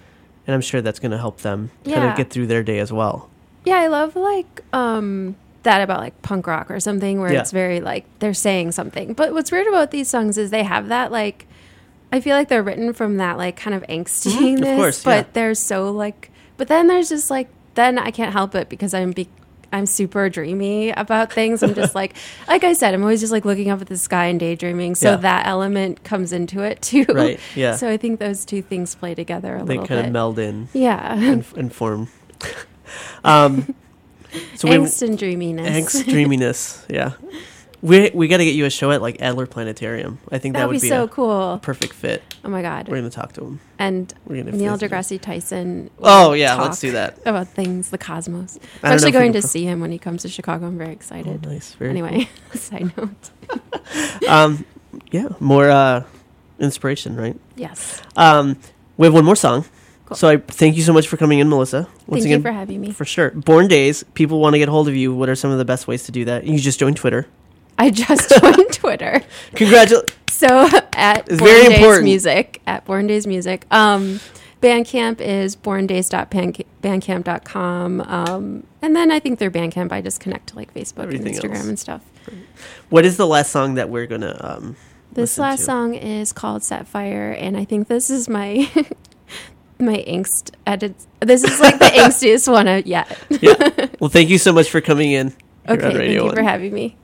and i'm sure that's going to help them kind of get through their day as well Yeah, I love like um that about like punk rock or something where Yeah. it's very like they're saying something. But what's weird about these songs is they have that like I feel like they're written from that like kind of angstiness, Mhm, of course, but yeah. they're so like but then there's just like then I can't help it because I'm be I'm super dreamy about things. I'm just like like I said, I'm always just like looking up at the sky and daydreaming. So Yeah. that element comes into it too. Right, yeah. So I think those two things play together a they little kind of meld in Yeah. and, and form. um, so Angst and dreaminess. angst, dreaminess. Yeah, we we got to get you a show at like Adler Planetarium. I think that That'd be be so a cool. perfect fit. Oh my god. We're gonna talk to him. and We're gonna Neil deGrasse Tyson. Oh, yeah, let's do that. about things, the cosmos. I'm actually going to pro- see him when he comes to Chicago. I'm very excited. Oh, nice. Very anyway, side note. Um, yeah, more uh, inspiration, right? Yes. Um, we have one more song. Cool. So I thank you so much for coming in, Melissa. Thank you for having me. For sure. Born Days. People want to get hold of you. What are some of the best ways to do that? You just joined Twitter. I just joined Twitter. Congratulations. So at It's Born very Days important. Music at Born Days Music. Um, Bandcamp is borndays.bandcamp.com. Um, and then I think through Bandcamp, I just connect to like Facebook Everything and Instagram else. and stuff. What is the last song that we're gonna um, This last to? song is called Set Fire, and I think this is my my angst edit. This is like the angstiest one yet. yeah. Well, thank you so much for coming in. Okay, thank you for having me.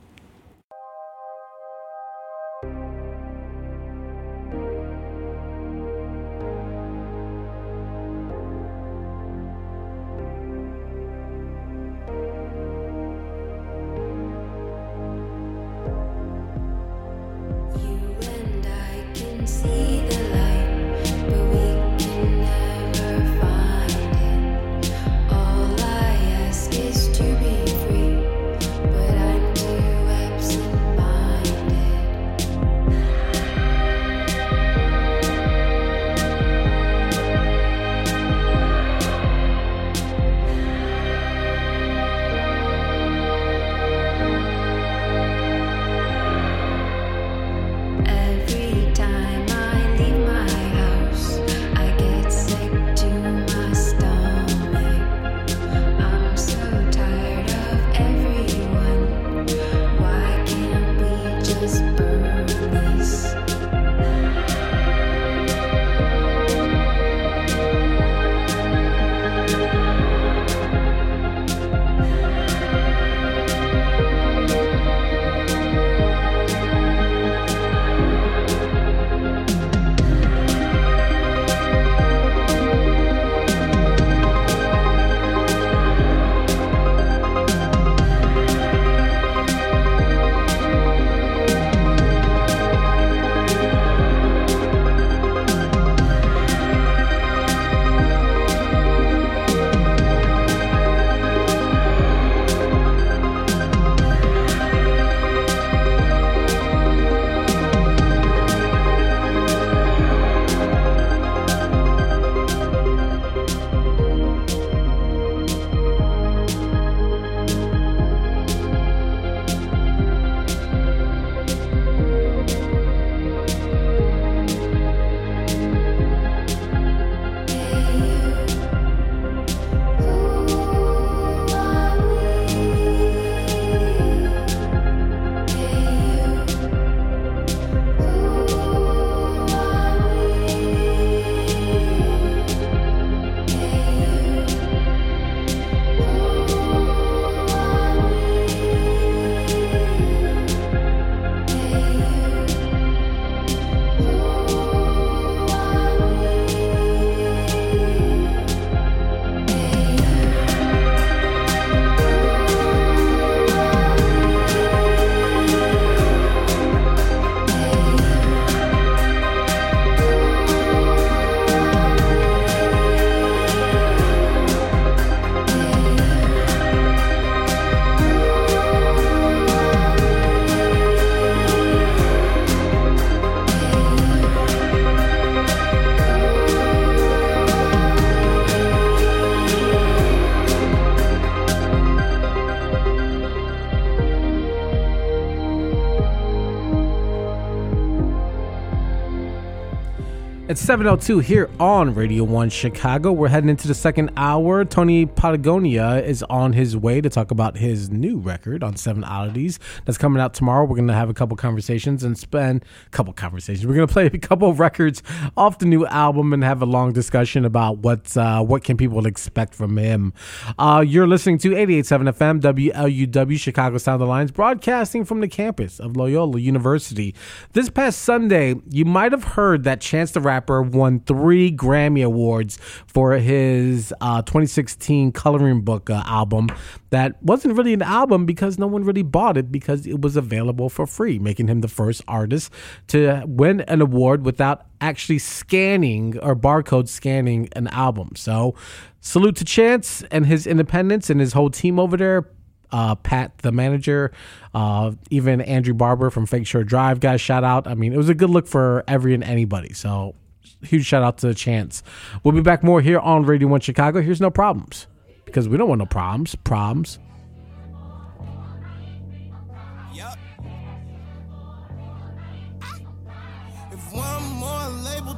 It's 702 here on Radio 1 Chicago. We're heading into the second hour. Tony Patagonia is on his way to talk about his new record on Seven Oddities that's coming out tomorrow. We're going to have a couple conversations and spend a couple conversations. We're going to play a couple of records off the new album and have a long discussion about what's uh, what can people expect from him. Uh, you're listening to 88.7 FM WLUW Chicago Sound Alliance broadcasting from the campus of Loyola University. This past Sunday, you might have heard that Chance the Rapper won three Grammy Awards for his uh, 2016 coloring book uh, album that wasn't really an album because no one really bought it because it was available for free, making him the first artist to win an award without actually scanning or barcode scanning an album. So, salute to Chance and his independence and his whole team over there uh, Pat, the manager, uh, even Andrew Barber from Fake Shore Drive, guys, shout out. I mean, it was a good look for every and anybody. So, huge shout out to Chance. We'll be back more here on Radio 1 Chicago. Here's no problems because we don't want no problems. Problems.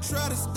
Try to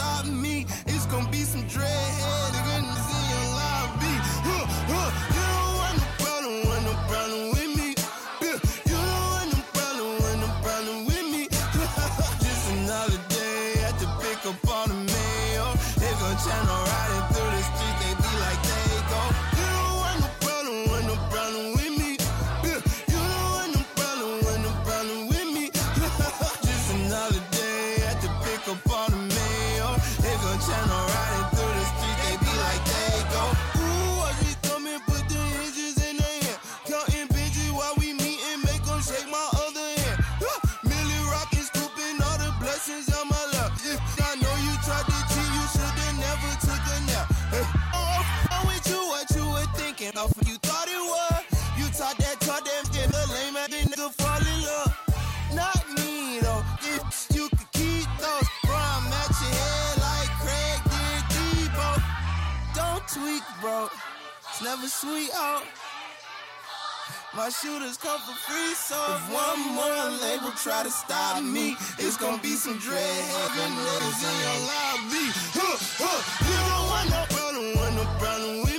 tweak, bro. It's never sweet out. My shooters come for free, so if one more label try to stop me, it's gonna be some dreadhead niggas in your lobby. Huh, huh. You don't want no problem, want no problem with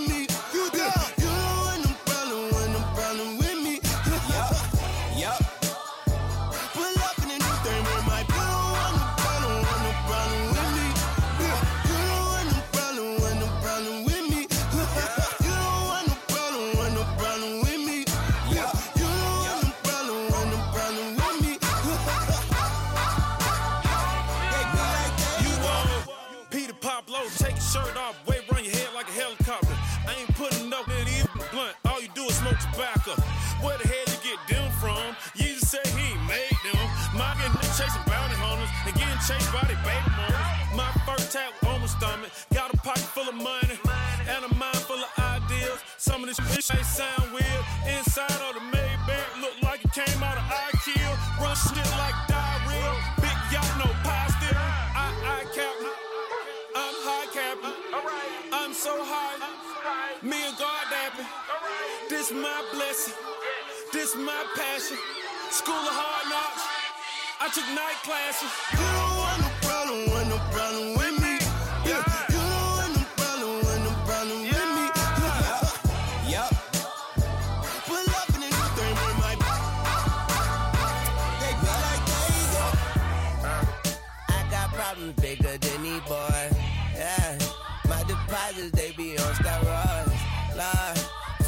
getting by baby mamas. My first tap on my stomach, got a pocket full of money and a mind full of ideas. Some of this shit may sound weird. Inside of the Maybach look like it came out of IKEA. Run shit like diarrhea. Big yacht, no pie still. I, I captain. I'm high captain. I'm so high. Me and God dapping. This my blessing. This my passion. School of hard knocks. I took night classes. You don't want no problem, want no problem with me. Yeah, you don't want no problem, want no problem with me. Yup. Pull up in a new thing, man. My they be like they go. I got problems bigger than these boys. Yeah, my deposits they be on steroids. Lord,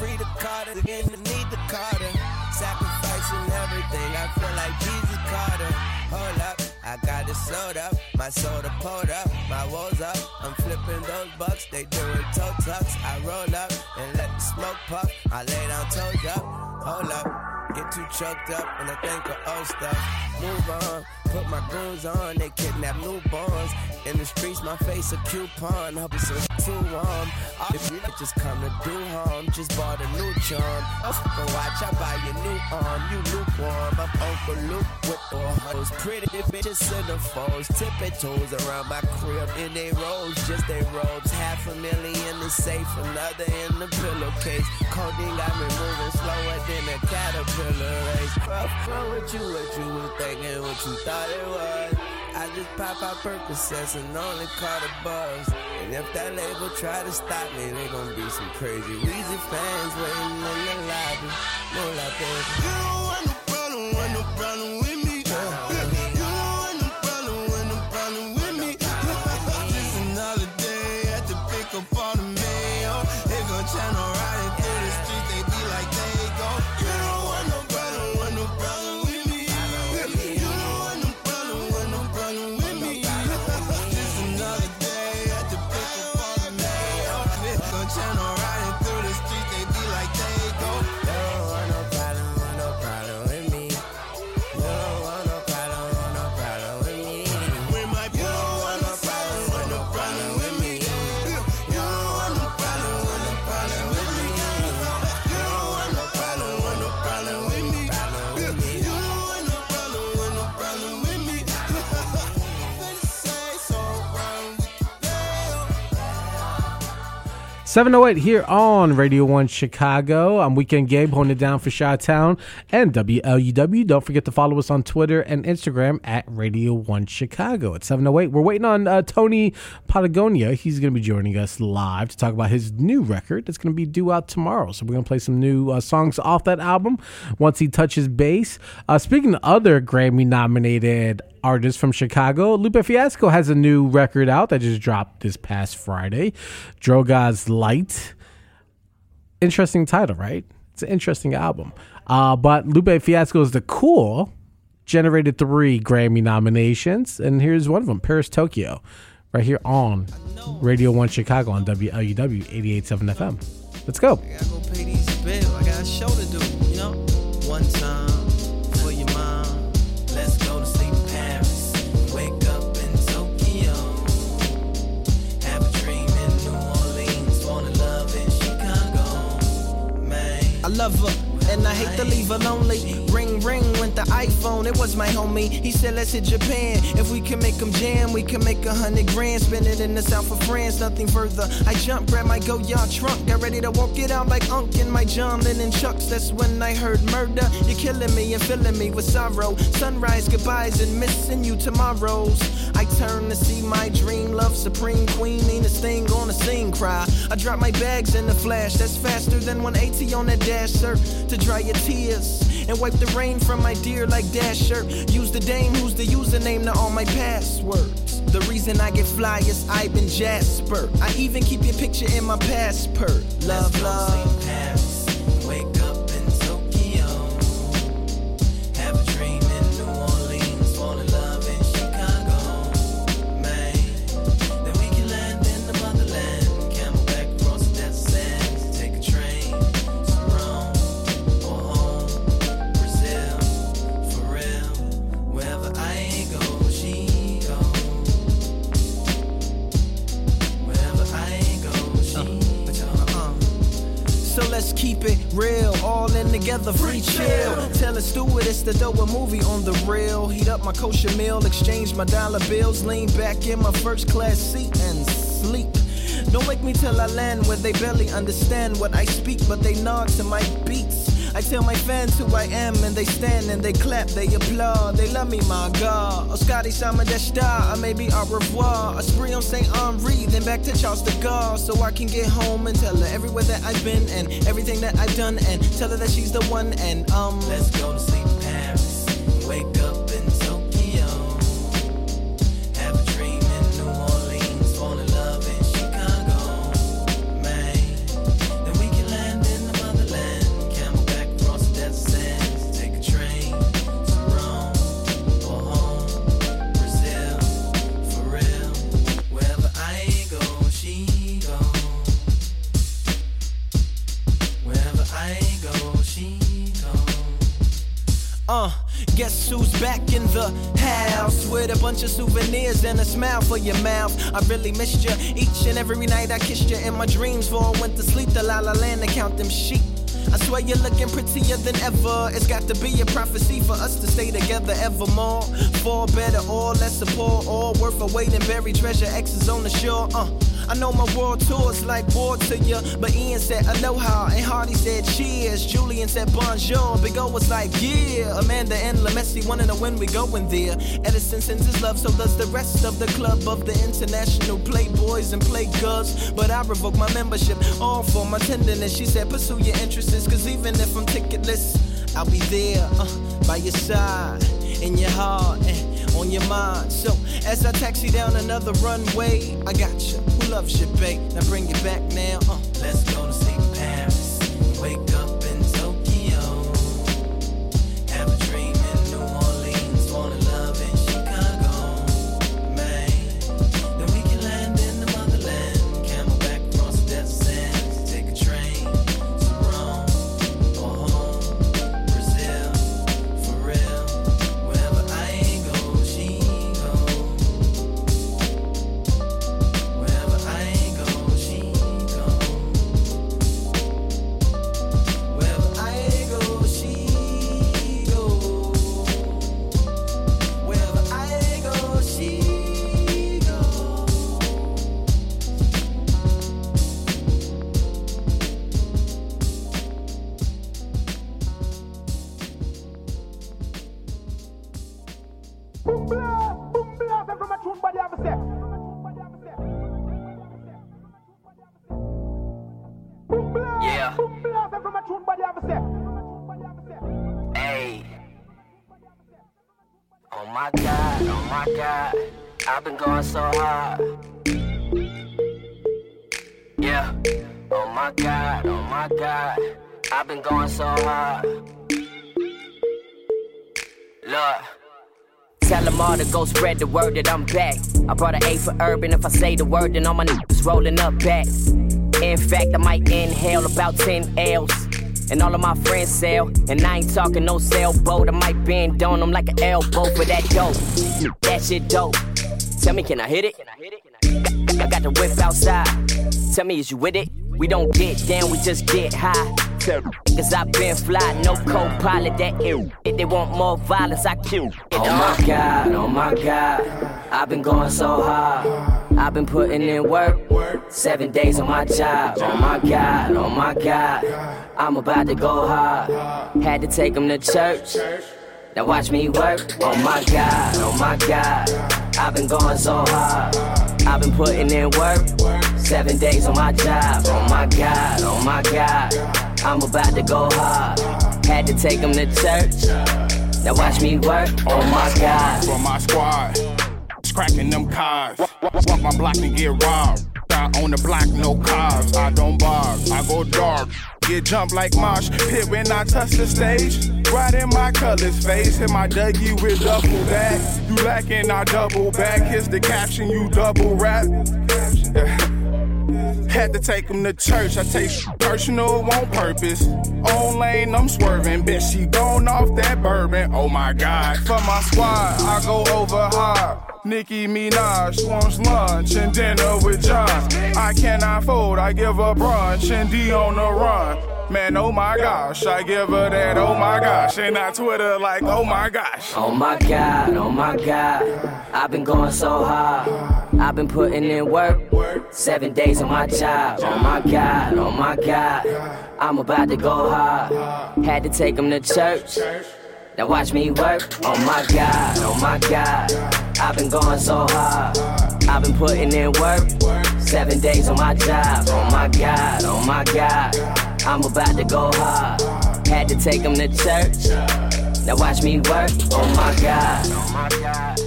free the Carter, again need the Carter. Sacrificing everything, I feel like Jesus Carter. Hold up, I got it sold up, my soda pulled up, my woes up. I'm flipping those bucks, they doing toe tucks. I roll up and let the smoke puff. I lay down toes up, hold up. Get too choked up when I think of old stuff. Move on, put my goons on, they kidnap newborns. In the streets, my face a coupon, hope it's too warm. All the bitches come to do harm, just bought a new charm. Oh, but watch, I buy your new arm, you lukewarm. I'm Luke with all hoes. Pretty bitches in the foes, tipping toes around my crib in they robes, just they robes. Half a million in the safe, another in the pillowcase. Codeine got me moving slower than a caterpillar Fuck, with you, what you was thinking, what you thought it was. I just pop out Percocets and only call the buzz. And if that label try to stop me, they gon' be some crazy Weezy fans waiting in the lobby. No like baby. You don't want no problem, want no problem with me. You don't 708 here on Radio 1 Chicago. I'm Weekend Gabe holding it down for Chi Town and WLUW. Don't forget to follow us on Twitter and Instagram at Radio 1 Chicago. At 708, we're waiting on uh, Tony Patagonia. He's going to be joining us live to talk about his new record that's going to be due out tomorrow. So we're going to play some new uh, songs off that album once he touches base. Uh, speaking of other Grammy nominated artist from Chicago. Lupe Fiasco has a new record out that just dropped this past Friday. Drogas Light. Interesting title, right? It's an interesting album. Uh, but Lupe Fiasco is the cool generated three Grammy nominations, and here's one of them, Paris Tokyo, right here on Radio 1 Chicago on WLUW 88.7 FM. Let's go. Love her. And I hate to leave her lonely. Ring, ring went the iPhone. It was my homie. He said, let's hit Japan. If we can make them jam, we can make a hundred grand. Spend it in the south of France, nothing further. I jumped, grabbed my Goyard trunk. Got ready to walk it out like Unk in my John Lennon chucks. That's when I heard murder. You're killing me and filling me with sorrow. Sunrise, goodbyes, and missing you tomorrows. I turn to see my dream love, supreme queen. Ain't this thing gonna sing, cry. I drop my bags in the flash. That's faster than 180 on that dash, sir. To dry your tears and wipe the rain from my dear like Dasher. Use the dame who's the username to all my passwords. The reason I get fly is been Jasper. I even keep your picture in my passport. Love, love. Wake up together, free chill. Tell a stewardess to throw a movie on the rail. Heat up my kosher meal, exchange my dollar bills, lean back in my first class seat and sleep. Don't wake me till I land where they barely understand what I speak, but they nod to my. I tell my fans who I am, and they stand and they clap, they applaud, they love me, my God. Oh, Scotty Sama Deshta, may be au revoir. A spree on St. Honoré, then back to Charles de Gaulle, so I can get home and tell her everywhere that I've been and everything that I've done, and tell her that she's the one. And um, let's go smile for your mouth? I really missed you each and every night. I kissed you in my dreams before I went to sleep. The la la land to count them sheep. I swear you're looking prettier than ever. It's got to be a prophecy for us to stay together evermore. For better or less support, all worth a wait and buried treasure. X is on the shore. Uh, I know my world tour's like war to ya, but Ian said aloha and Hardy said cheers. Julian said bonjour. Big O was like yeah. Amanda and Lemessy wanna know when we going there. Edison sends his love, so does the rest of the club of the international playboys and playgirls. But I revoke my membership, all for my tenderness. She said pursue your interests, cause even if I'm ticketless, I'll be there uh, by your side, in your heart, and on your mind. So as I taxi down another runway, I got you. Loves you, babe? Now bring it back now. Uh. Let's go to the word that I'm back. I brought an A for urban. If I say the word, then all my niggas rolling up back. In fact, I might inhale about 10 L's. And all of my friends sell. And I ain't talking no sailboat. I might bend on them like an elbow for that dope. That shit dope. Tell me, can I hit it? I got the whip outside. Tell me, is you with it? We don't get down, we just get high. Cause I been fly, no co-pilot that ill. If they want more violence, I kill. Oh my god, oh my god. I've been going so hard. I've been putting in work. Seven days on my job. Oh my god, oh my god. I'm about to go hard. Had to take them to church. Now watch me work. Oh my god, oh my god. I've been going so hard. I've been putting in work. Seven days on my job. Oh my god, oh my god. I'm about to go hard. Had to take them to church. Now watch me work. Oh my god. For my squad, cracking them cars. Walk my block and get robbed. Out on the block, no cars. I don't bar, I go dark. Get jumped like Marsh, pit when I touch the stage. Right in my colors face, hit my Dougie with double back. You lacking, I double back. Here's the caption, you double rap. Had to take him to church. I take personal on purpose. On lane, I'm swerving. Bitch, she gone off that bourbon. Oh my god. For my squad, I go over hard. Nicki Minaj wants lunch and dinner with John. I cannot fold, I give a brunch and D on the run. Man, oh my gosh, I give her that, oh my gosh. And I Twitter like, oh my gosh. Oh my god, oh my god. I've been going so hard. I've been putting in work. Seven days on my job. Oh my god, oh my god. I'm about to go hard. Had to take them to church. Now watch me work. Oh my god, oh my god. I've been going so hard. I've been putting in work. Seven days on my job. Oh my god, oh my god. I'm about to go hard. Had to take them to church. Now watch me work. Oh my god, oh my god.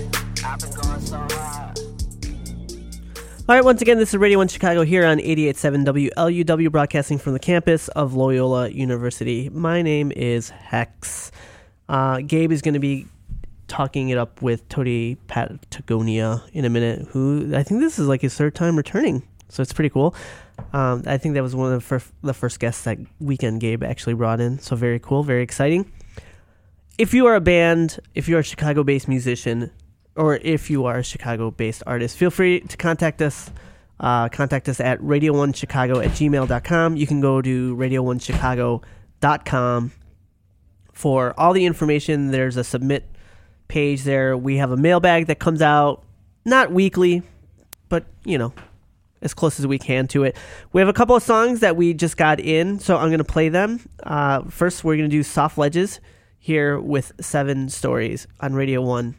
All right, once again, this is Radio 1 Chicago here on 88.7 WLUW, broadcasting from the campus of Loyola University. My name is Hex. Uh, Gabe is going to be talking it up with Tony Patagonia in a minute, who I think this is like his third time returning. So it's pretty cool. Um, I think that was one of the first, the first guests that weekend Gabe actually brought in. So very cool, very exciting. If you are a band, if you're a Chicago based musician, or if you are a Chicago based artist, feel free to contact us. Uh, contact us at radio1chicago at gmail.com. You can go to radio1chicago.com for all the information. There's a submit page there. We have a mailbag that comes out not weekly, but you know, as close as we can to it. We have a couple of songs that we just got in, so I'm going to play them. Uh, first, we're going to do Soft Ledges here with Seven Stories on Radio 1.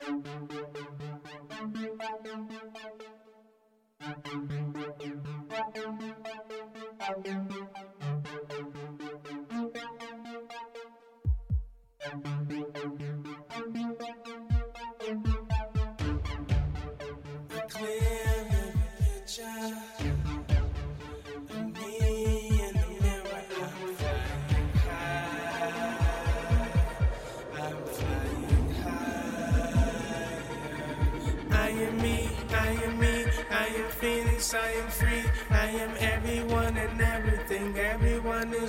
Clear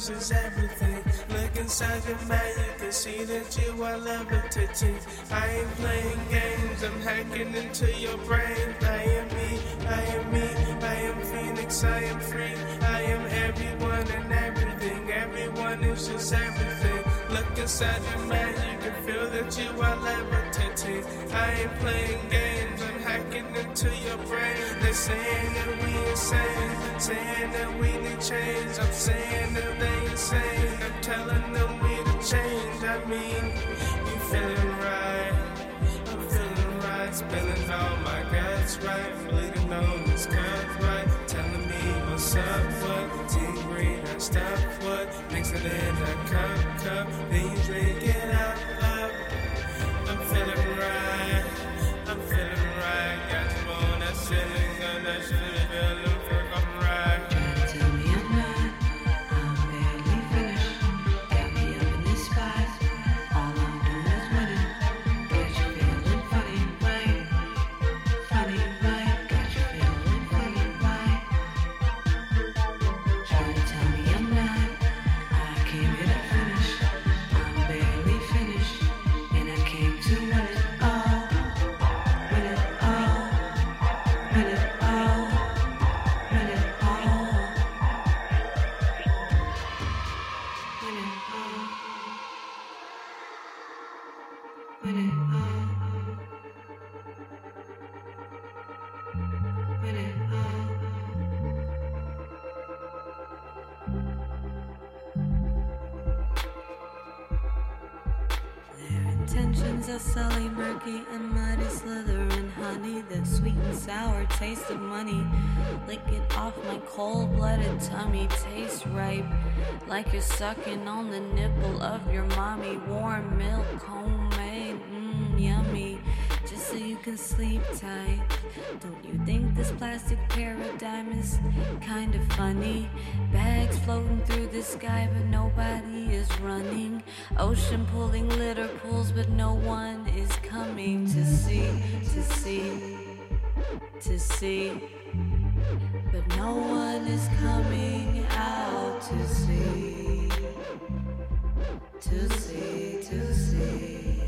is everything. Look inside your mind, you can see that you are levitating. I ain't playing games, I'm hacking into your brain. I am me, I am me, I am Phoenix, I am free. I am everyone and everything. Everyone is just everything. Look inside your mind, you can feel that you are levitating. I ain't playing games, I'm hacking into your brain. They're saying that we insane, saying that we need change. I'm saying that they insane. I'm telling them we the change. I mean, you feeling right? I'm feeling right, spilling all my guts right, bleeding on this cut right, telling me what's up, what tea green, I stop what, mix it in a cup, cup, then you drink it out, feeling right, sour taste of money. Lick it off my cold blooded tummy. Tastes ripe, like you're sucking on the nipple of your mommy. Warm milk, homemade, mmm, yummy. Just so you can sleep tight. Don't you think this plastic paradigm is kind of funny? Bags floating through the sky, but nobody is running. Ocean pulling litter pools, but no one is coming to see, to see, to see, but no one is coming out to see, to see, to see.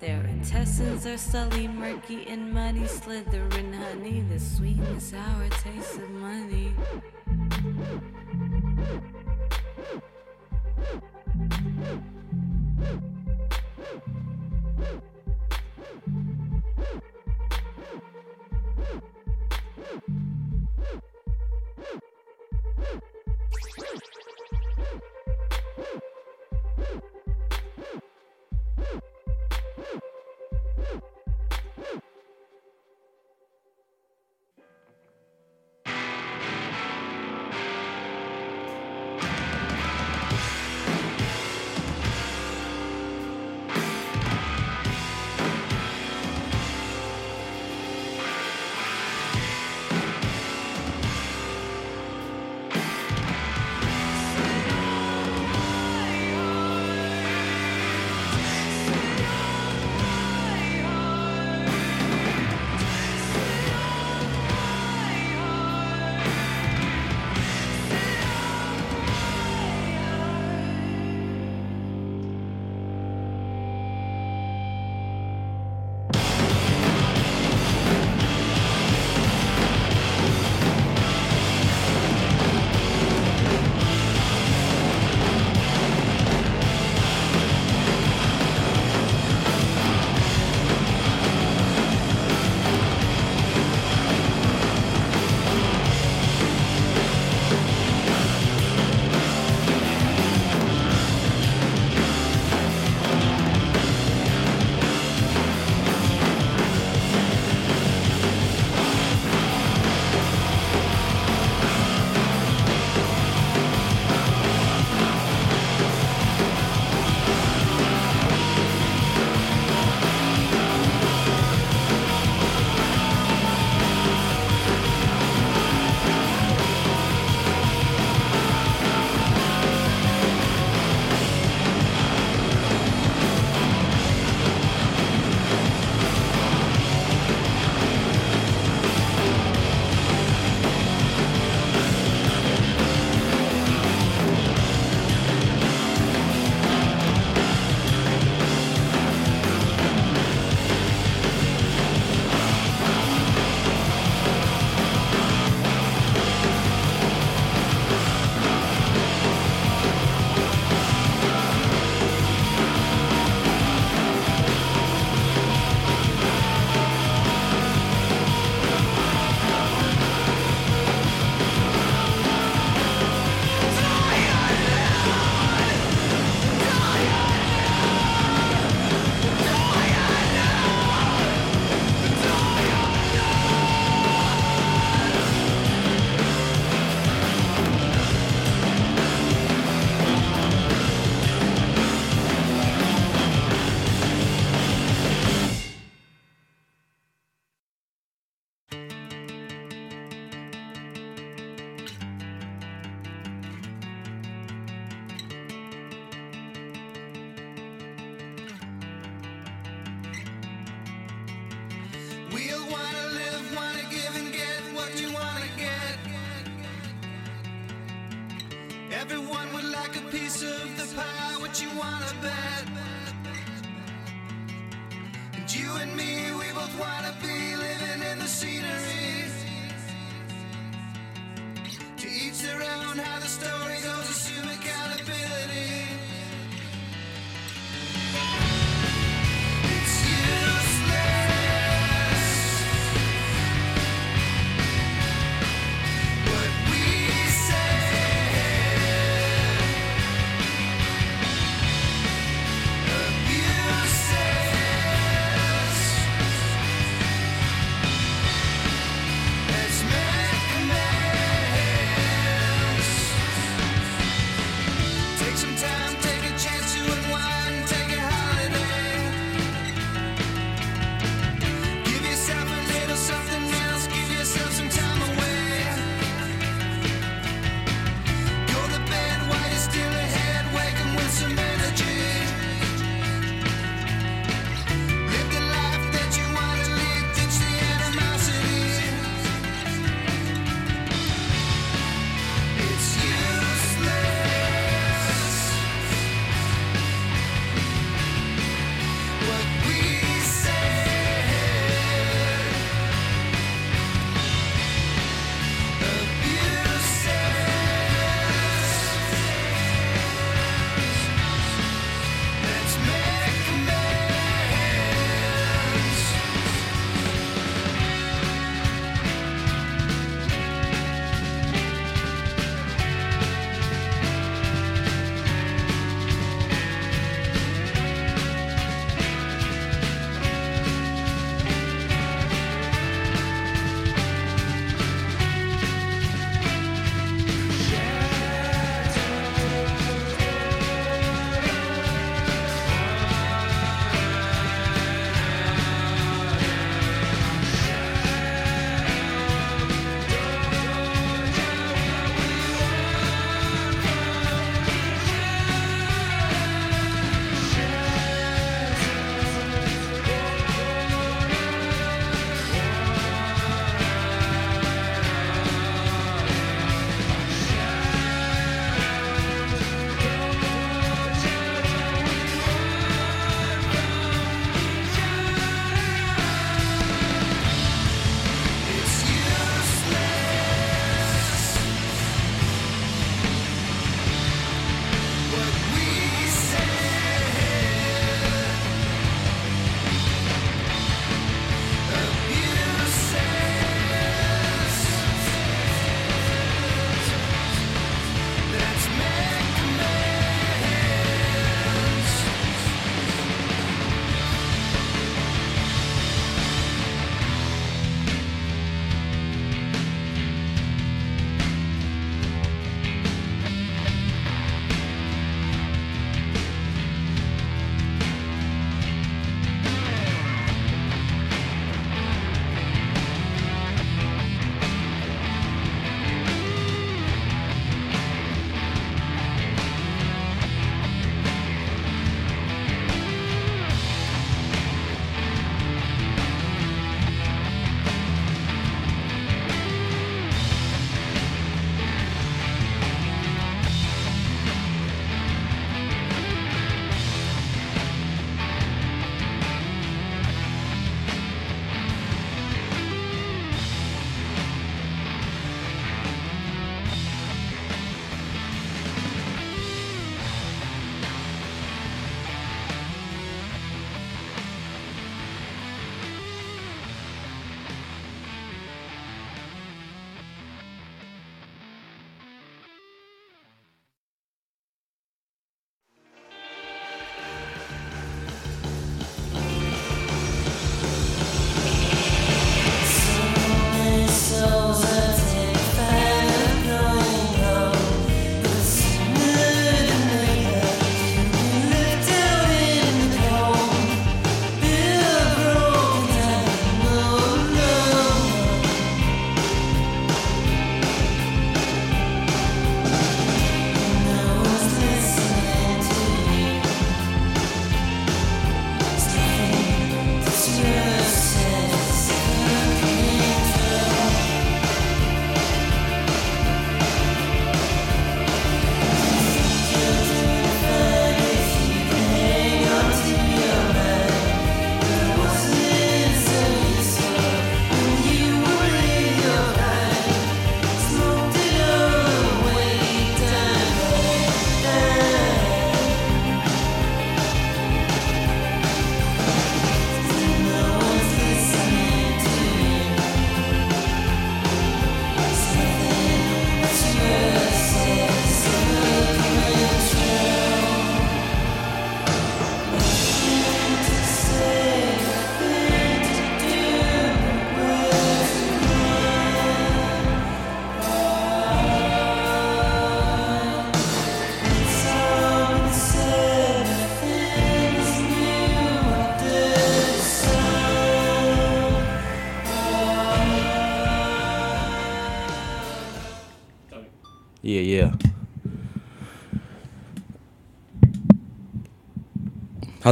Their intestines are sully, murky, and money slithering honey, the sweet and sour taste of money.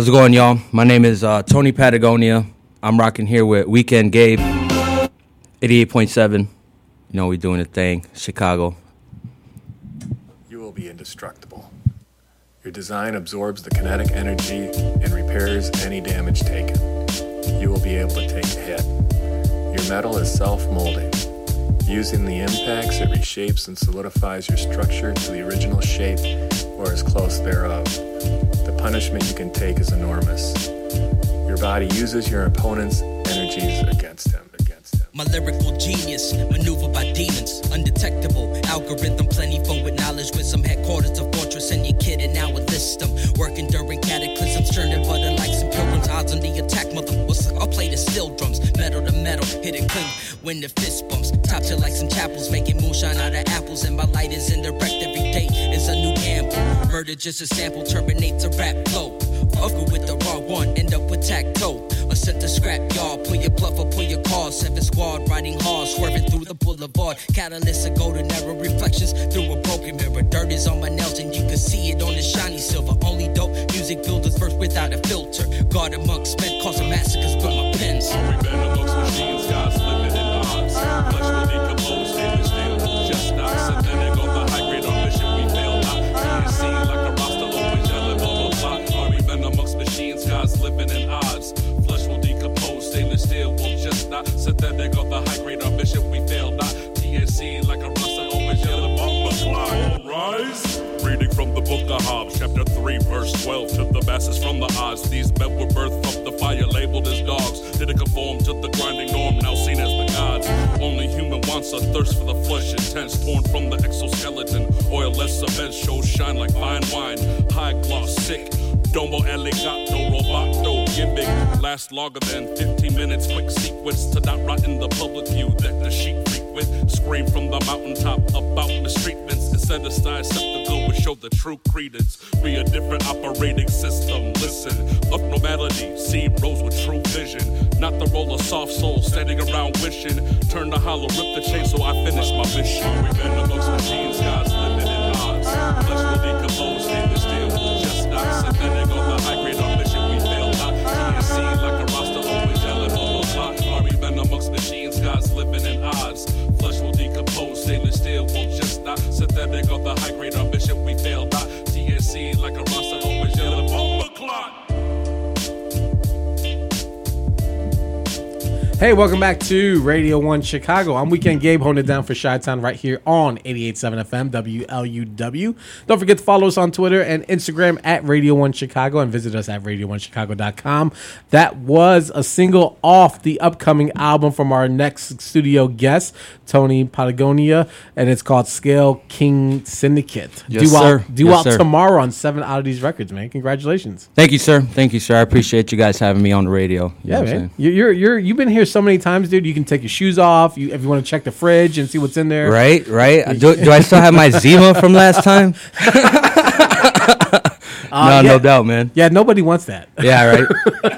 How's it going, y'all? My name is uh, Tony Patagonia. I'm rocking here with Weekend Gabe, 88.7. You know, we doing a thing. Chicago. You will be indestructible. Your design absorbs the kinetic energy and repairs any damage taken. You will be able to take a hit. Your metal is self molding. Using the impacts, it reshapes and solidifies your structure to the original shape or as close thereof. The punishment you can take is enormous. Your body uses your opponent's energies against him. My lyrical genius, maneuvered by demons, undetectable. Algorithm plentiful with knowledge, with some headquarters of fortress, and your kid, and now a list 'em. Working during cataclysms, churning butter like some pilgrims. Odds on the metal hit it clean when the fist bumps. Top to like some chapels, making moonshine out of apples, and my light is indirect every day. Is a new gamble. Murder just a sample, terminates a rap flow. Fucker with the raw one, end up with tacto. A center scrap yard, pull your bluff or pull your car. Seven squad riding hard, swerving through the boulevard. Catalyst of golden arrow reflections through a broken mirror. Dirt is on my nails and you can see it on the shiny silver. Only dope music builders first without a filter. Guard amongst men, causing massacres with my pens. Not synthetic on the high grade on mission. We fail not. TNC like a roster, always yelling, bomba clock. Rise. Reading from the book of Hobbes, chapter 3, verse 12. To the masses from the odds, these men were birthed from the fire, labeled as dogs. Didn't conform to the grinding norm, now seen as the gods. Only human wants a thirst for the flesh, intense, torn from the exoskeleton. Oilless cement shows shine like fine wine. High gloss, sick. Domo elegato, roboto, gimmick. Last longer than 15 minutes, quick sequence to not rot in the public view that the sheep frequent. Scream from the mountaintop about mistreatments. Instead of style skeptical, we show the true credence. We a different operating system. Listen, up no melody, see rose with true vision. Not the role of soft soul standing around wishing. Turn the hollow, rip the chain so I finish my mission. We've been amongst machines, God's in odds. Flesh will decompose, synthetic on the high Hey, welcome back to Radio 1 Chicago. I'm Weekend Gabe holding it down for Chi Town right here on 88.7 FM WLUW. Don't forget to follow us on Twitter and Instagram at Radio 1 Chicago and visit us at radio1chicago.com. That was a single off the upcoming album from our next studio guest, Tony Patagonia, and it's called Scale King Syndicate. Yes, due sir. Out, due Yes, out sir. tomorrow on Seven Oddities Records, man. Congratulations. Thank you, sir. Thank you, sir. I appreciate you guys having me on the radio. You Yeah, man. saying? You- You're you're you've been here so many times, dude. You can take your shoes off. You if you want to check the fridge and see what's in there. Right, right. Do, do I still have my Zima from last time? Uh, no, yeah. no doubt, man. Yeah, nobody wants that. Yeah, right.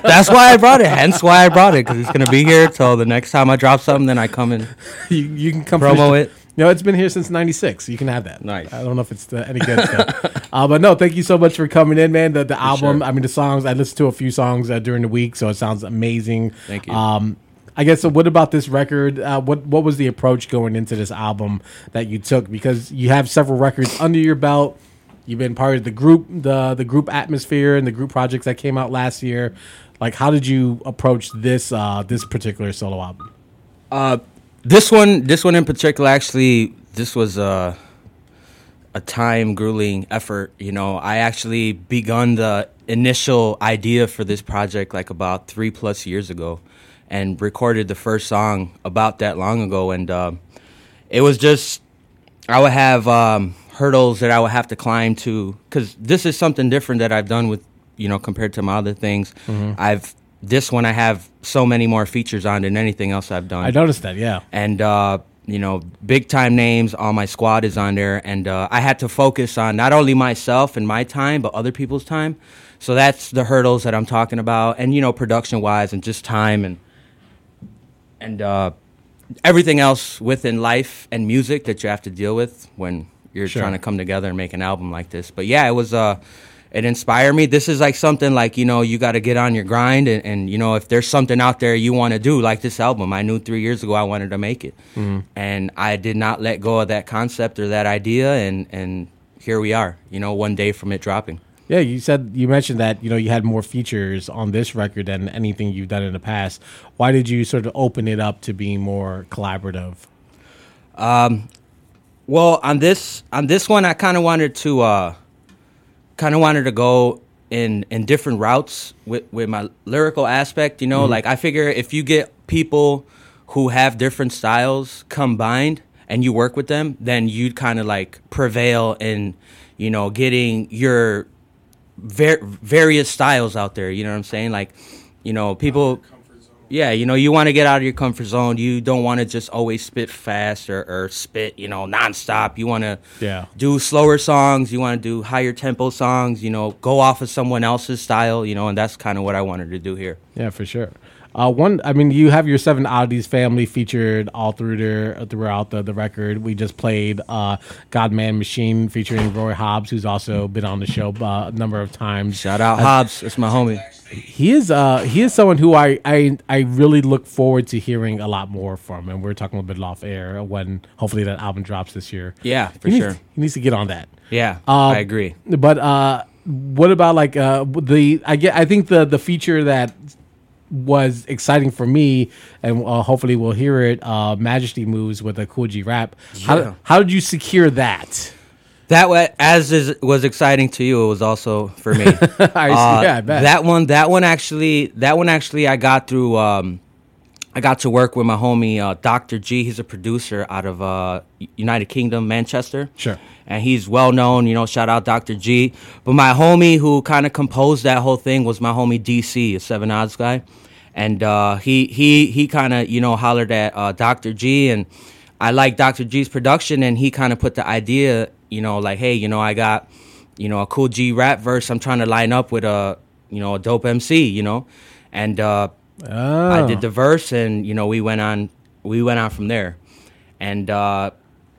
That's why I brought it. Hence why I brought it because it's gonna be here till the next time I drop something. Then I come and you, you can come promo it. Know, it's been here since '96. You can have that. Nice. I don't know if it's uh, any good stuff, uh, but no, thank you so much for coming in, man. The the album. sure. I mean, the songs. I listened to a few songs uh, during the week, so it sounds amazing. Thank you. Um, I guess. So, what about this record? Uh, what What was the approach going into this album that you took? Because you have several records under your belt. You've been part of the group, the the group atmosphere, and the group projects that came out last year. Like, how did you approach this uh, this particular solo album? Uh, this one, this one in particular, actually, this was a a time grueling effort. You know, I actually begun the initial idea for this project like about three plus years ago, and recorded the first song about that long ago. And uh, it was just I would have um, hurdles that I would have to climb to because this is something different that I've done with you know compared to my other things. Mhm. I've this one I have so many more features on than anything else I've done. I noticed that, yeah. And uh, you know, big time names. All my squad is on there, and uh, I had to focus on not only myself and my time, but other people's time. So that's the hurdles that I'm talking about, and you know, production wise, and just time and and uh, everything else within life and music that you have to deal with when you're Sure. trying to come together and make an album like this. But yeah, it was uh it inspired me. This is like something like, you know, you got to get on your grind and, and you know, if there's something out there you want to do like this album, I knew 3 years ago I wanted to make it. Mhm. And I did not let go of that concept or that idea and and here we are, you know, one day from it dropping. Yeah, you said you mentioned that you know you had more features on this record than anything you've done in the past. Why did you sort of open it up to being more collaborative? Um, well, on this on this one, I kind of wanted to uh, kind of wanted to go in in different routes with with my lyrical aspect. You know, Mhm. like I figure if you get people who have different styles combined and you work with them, then you'd kind of like prevail in you know getting your ver- various styles out there. You know what I'm saying? Like, you know, people. Yeah, you know, you want to get out of your comfort zone. You don't want to just always spit fast or, or spit, you know, nonstop. You want to Yeah. do slower songs. You want to do higher tempo songs. You know, go off of someone else's style. You know, and that's kind of what I wanted to do here. Yeah, for sure. Uh, one, I mean, you have your Seven Oddities family featured all through there throughout the, the record. We just played uh, God Man Machine featuring Roy Hobbs, who's also been on the show uh, a number of times. Shout out Uh, Hobbs, that's my homie. He is uh he is someone who I, I I really look forward to hearing a lot more from, and we're talking a little bit off air when hopefully that album drops this year. Yeah, for he needs- sure. he needs to get on that. Yeah, Um, I agree. But uh, what about like uh, the? I get. I think the the feature that was exciting for me, and uh, hopefully we'll hear it. Uh, Majesty moves with a Kool G rap. Yeah. How how did you secure that? That as is, was exciting to you, it was also for me. I Uh, yeah, I bet. That one, that one actually, that one actually, I got through. Um, I got to work with my homie uh, Dr. G. He's a producer out of uh, United Kingdom, Manchester. Sure. And he's well known, you know. Shout out Dr. G. But my homie who kind of composed that whole thing was my homie DC, a Seven Odds guy, and uh, he he he kind of you know hollered at uh, Dr. G, and I like Dr. G's production, and he kind of put the idea, you know, like hey, you know, I got you know a Kool G rap verse. I'm trying to line up with a you know a dope MC, you know, and uh, I Oh. did the verse, and you know we went on we went on from there, and uh,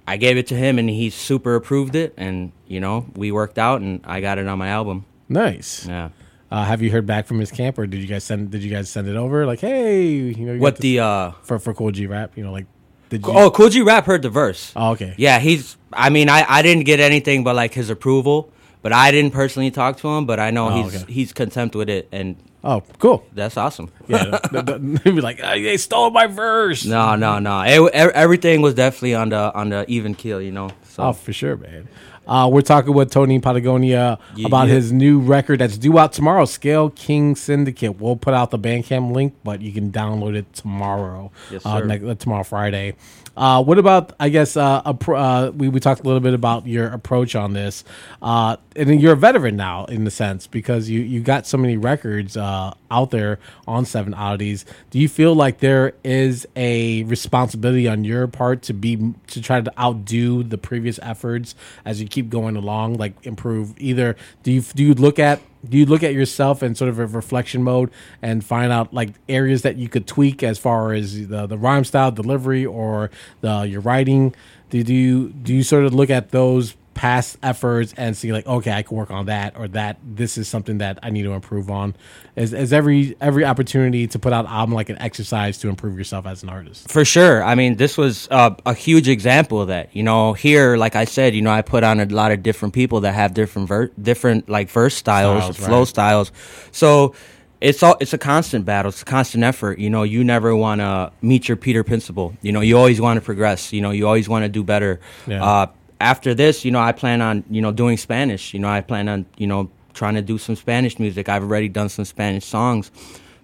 I gave it to him, and he super approved it, and you know we worked out, and I got it on my album. Nice. Yeah. Uh, have you heard back from his camp, or did you guys send? Did you guys send it over? Like, hey, you know, you What the, uh, for for Kool G rap? You know, like, did you? Oh, Kool G Rap heard the verse. Oh, okay. Yeah, he's. I mean, I, I didn't get anything but like his approval, but I didn't personally talk to him. But I know Oh, he's okay. he's content with it, and Oh, cool. that's awesome. Yeah, they'd be like, "Ah, they stole my verse. no, no, no. It, everything was definitely on the on the even keel, you know. So Oh, for sure, man. Uh, we're talking with Tony Patagonia Yeah, about yeah. his new record that's due out tomorrow, Scale King Syndicate. We'll put out the Bandcamp link, but you can download it tomorrow. Yes, uh, next, uh, tomorrow, Friday. Uh, what about, I guess, uh, uh, we, we talked a little bit about your approach on this. Uh, and you're a veteran now, in the sense, because you, you got so many records uh, out there on Seven Oddities. Do you feel like there is a responsibility on your part to be to try to outdo the previous efforts as you keep going along, like improve? Either do you do you look at do you look at yourself in sort of a reflection mode and find out like areas that you could tweak as far as the the rhyme style, delivery, or the your writing? Do, do you do you sort of look at those past efforts and see like okay I can work on that or that this is something that I need to improve on is, is every every opportunity to put out album like an exercise to improve yourself as an artist For sure. I mean, this was uh, a huge example of that. You know, here, like I said, you know, I put on a lot of different people that have different ver- different like verse styles, Styles, flow right. styles. So it's all it's a constant battle. It's a constant effort. You know, you never want to meet your Peter principle. You know, you always want to progress. You know, you always want to do better. Yeah. Uh, after this, you know, I plan on you know doing Spanish. You know, I plan on you know trying to do some Spanish music. I've already done some Spanish songs,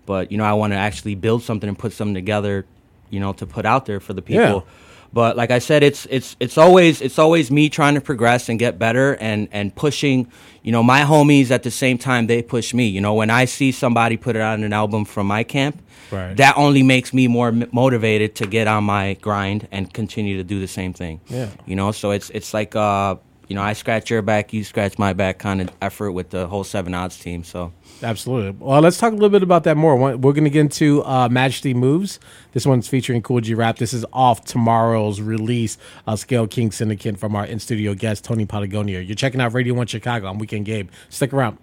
but you know, I want to actually build something and put something together. You know, to put out there for the people. Yeah. But like I said, it's it's it's always it's always me trying to progress and get better and and pushing. You know, my homies at the same time they push me. You know, when I see somebody put it on an album from my camp, Right. that only makes me more m- motivated to get on my grind and continue to do the same thing. Yeah. You know, so it's it's like uh you know, I scratch your back, you scratch my back kind of effort with the whole Seven Odds team. So Absolutely. Well, let's talk a little bit about that more. We're going to get into uh, Majesty Moves. This one's featuring Kool G Rap. This is off tomorrow's release of Scale King Syndicate from our in studio guest, Tony Patagonia. You're checking out Radio 1 Chicago on Weekend Gabe. Stick around.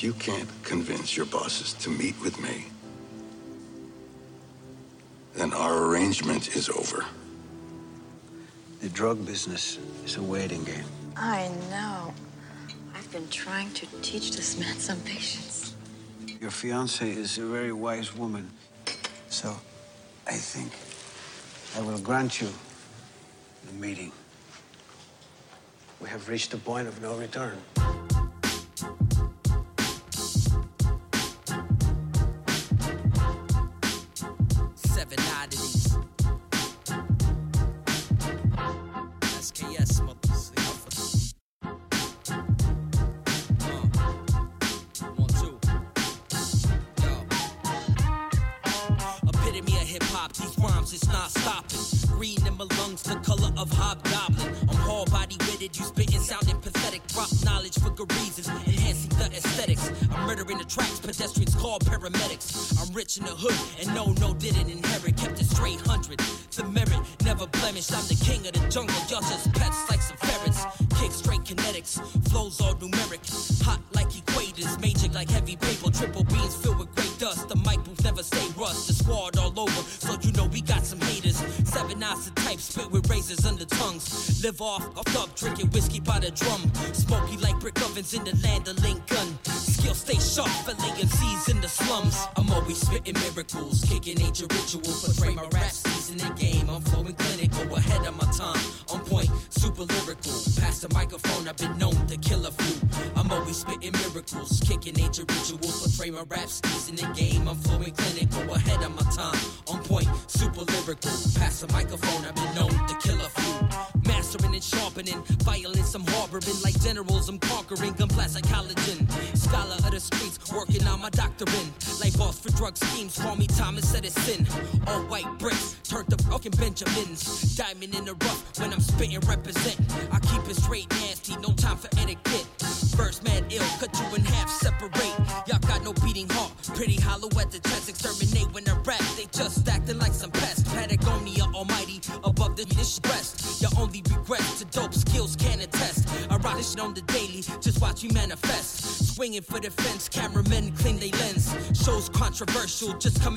If you can't convince your bosses to meet with me, then our arrangement is over. The drug business is a waiting game. I know. I've been trying to teach this man some patience. Your fiance is a very wise woman. So I think I will grant you the meeting. We have reached the point of no return. Hood, and no, no, didn't inherit. Kept it straight hundred. The merit, never blemished. I'm the king of the jungle, y'all just pets like some ferrets. Kick straight kinetics, flows all numeric. Hot like equators, magic like heavy paper. Triple beans filled with great dust. The mic booth never stay rust. The squad all over, so you know we got some haters. Seven eyes of type, spit with razors under tongues. Live off, off up, drinking whiskey by the drum. Smoky like brick ovens in the land of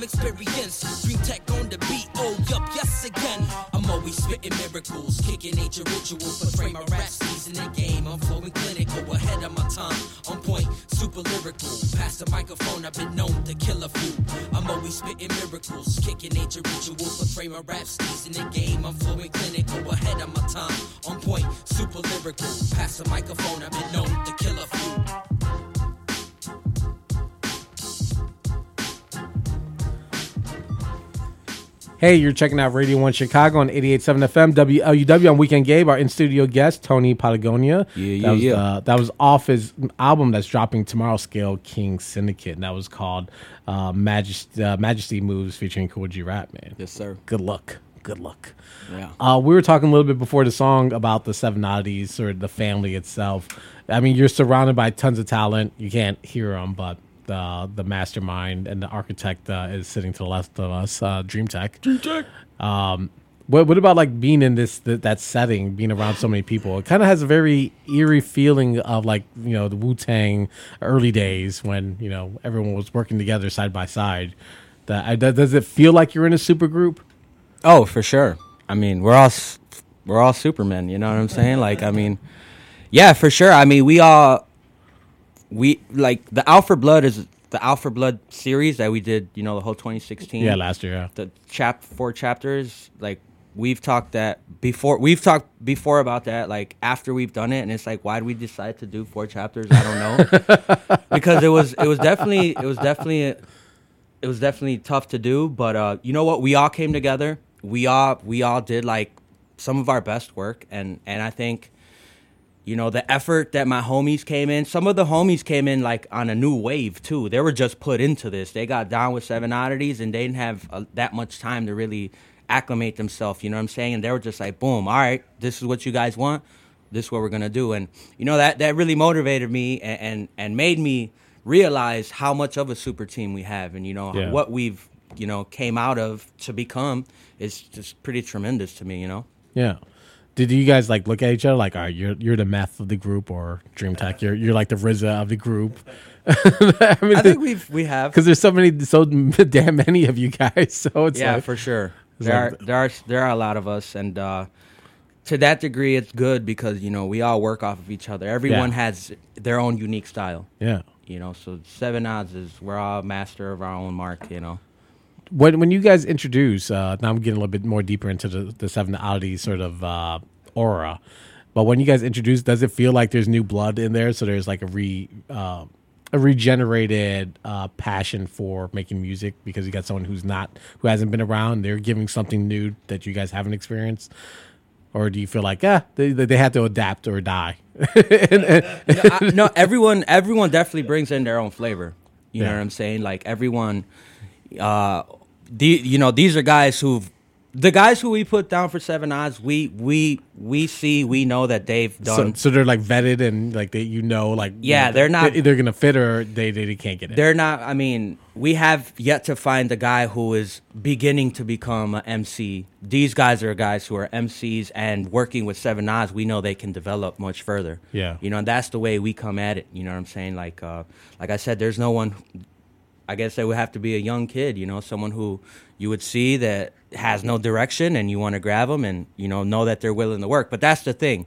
experience. Hey, you're checking out Radio 1 Chicago on 88.7 FM, WLUW on Weekend Gabe. Our in studio guest, Tony Patagonia. Yeah, that yeah, was, yeah. Uh, that was off his album that's dropping tomorrow, Scale King Syndicate. And that was called uh, Majesty, uh, Majesty Moves featuring Kool G Rap, man. Yes, sir. Good luck. Good luck. Yeah. Uh, we were talking a little bit before the song about the Seven Oddities or the family itself. I mean, you're surrounded by tons of talent. You can't hear them, but the the mastermind and the architect uh, is sitting to the left of us, uh, Dream Tech. Dream Tech. Um, what what about like being in this th- that setting, being around so many people? It kind of has a very eerie feeling of like you know the Wu Tang early days when you know everyone was working together side by side. That I, does does it feel like you're in a super group? Oh, for sure. I mean, we're all we're all supermen. You know what I'm saying? Like, I mean, yeah, for sure. I mean, we all we like the Alpha Blood is the Alpha Blood series that we did. You know, the whole 2016. Yeah, last year, yeah. The chap four chapters. Like, we've talked that before. We've talked before about that. Like after we've done it, and it's like, why did we decide to do four chapters? I don't know. because it was it was definitely it was definitely it was definitely tough to do. But uh, you know what? We all came together. We all we all did like some of our best work, and and I think you know the effort that my homies came in. Some of the homies came in like on a new wave too. They were just put into this. They got down with Seven Oddities, and they didn't have uh, that much time to really acclimate themselves. You know what I'm saying? And they were just like, boom, all right, this is what you guys want. This is what we're gonna do. And you know that that really motivated me and and, and made me realize how much of a super team we have, and you know Yeah. what we've you know came out of to become is just pretty tremendous to me. You know. Yeah. Did you guys like look at each other like, all right, you're you're the meth of the group, or Dream Tech, you're you're like the RZA of the group? I, mean, I think we've we have because there's so many, so damn many of you guys. So it's yeah, like, for sure. There like- are there are there are a lot of us, and uh, to that degree, it's good because you know we all work off of each other. Everyone Yeah. has their own unique style. Yeah. You know, so seven odds is we're all master of our own mark. You know. When when you guys introduce, uh, now I'm getting a little bit more deeper into the, the seven oddities sort of uh, aura. But when you guys introduce, does it feel like there's new blood in there? So there's like a re uh, a regenerated uh, passion for making music because you got someone who's not who hasn't been around. They're giving something new that you guys haven't experienced. Or do you feel like, ah, they, they have to adapt or die? And- and- no, I, no, everyone everyone definitely brings in their own flavor. You know what I'm saying? Like everyone, uh, the you know these are guys who've the guys who we put down for seven odds. We we we see we know that they've done. so they're like vetted and like they you know like Yeah, they're not- they're gonna fit or they they can't get it. They're not. I mean, we have yet to find the guy who is beginning to become an MC. These guys are guys who are MCs and working with Seven Odds. We know they can develop much further. Yeah. you know, and that's the way we come at it. You know what I'm saying? Like, uh, like I said, there's no one. I guess it would have to be a young kid. You know, someone who you would see that has no direction, and you want to grab them, and you know, know that they're willing to work. But that's the thing.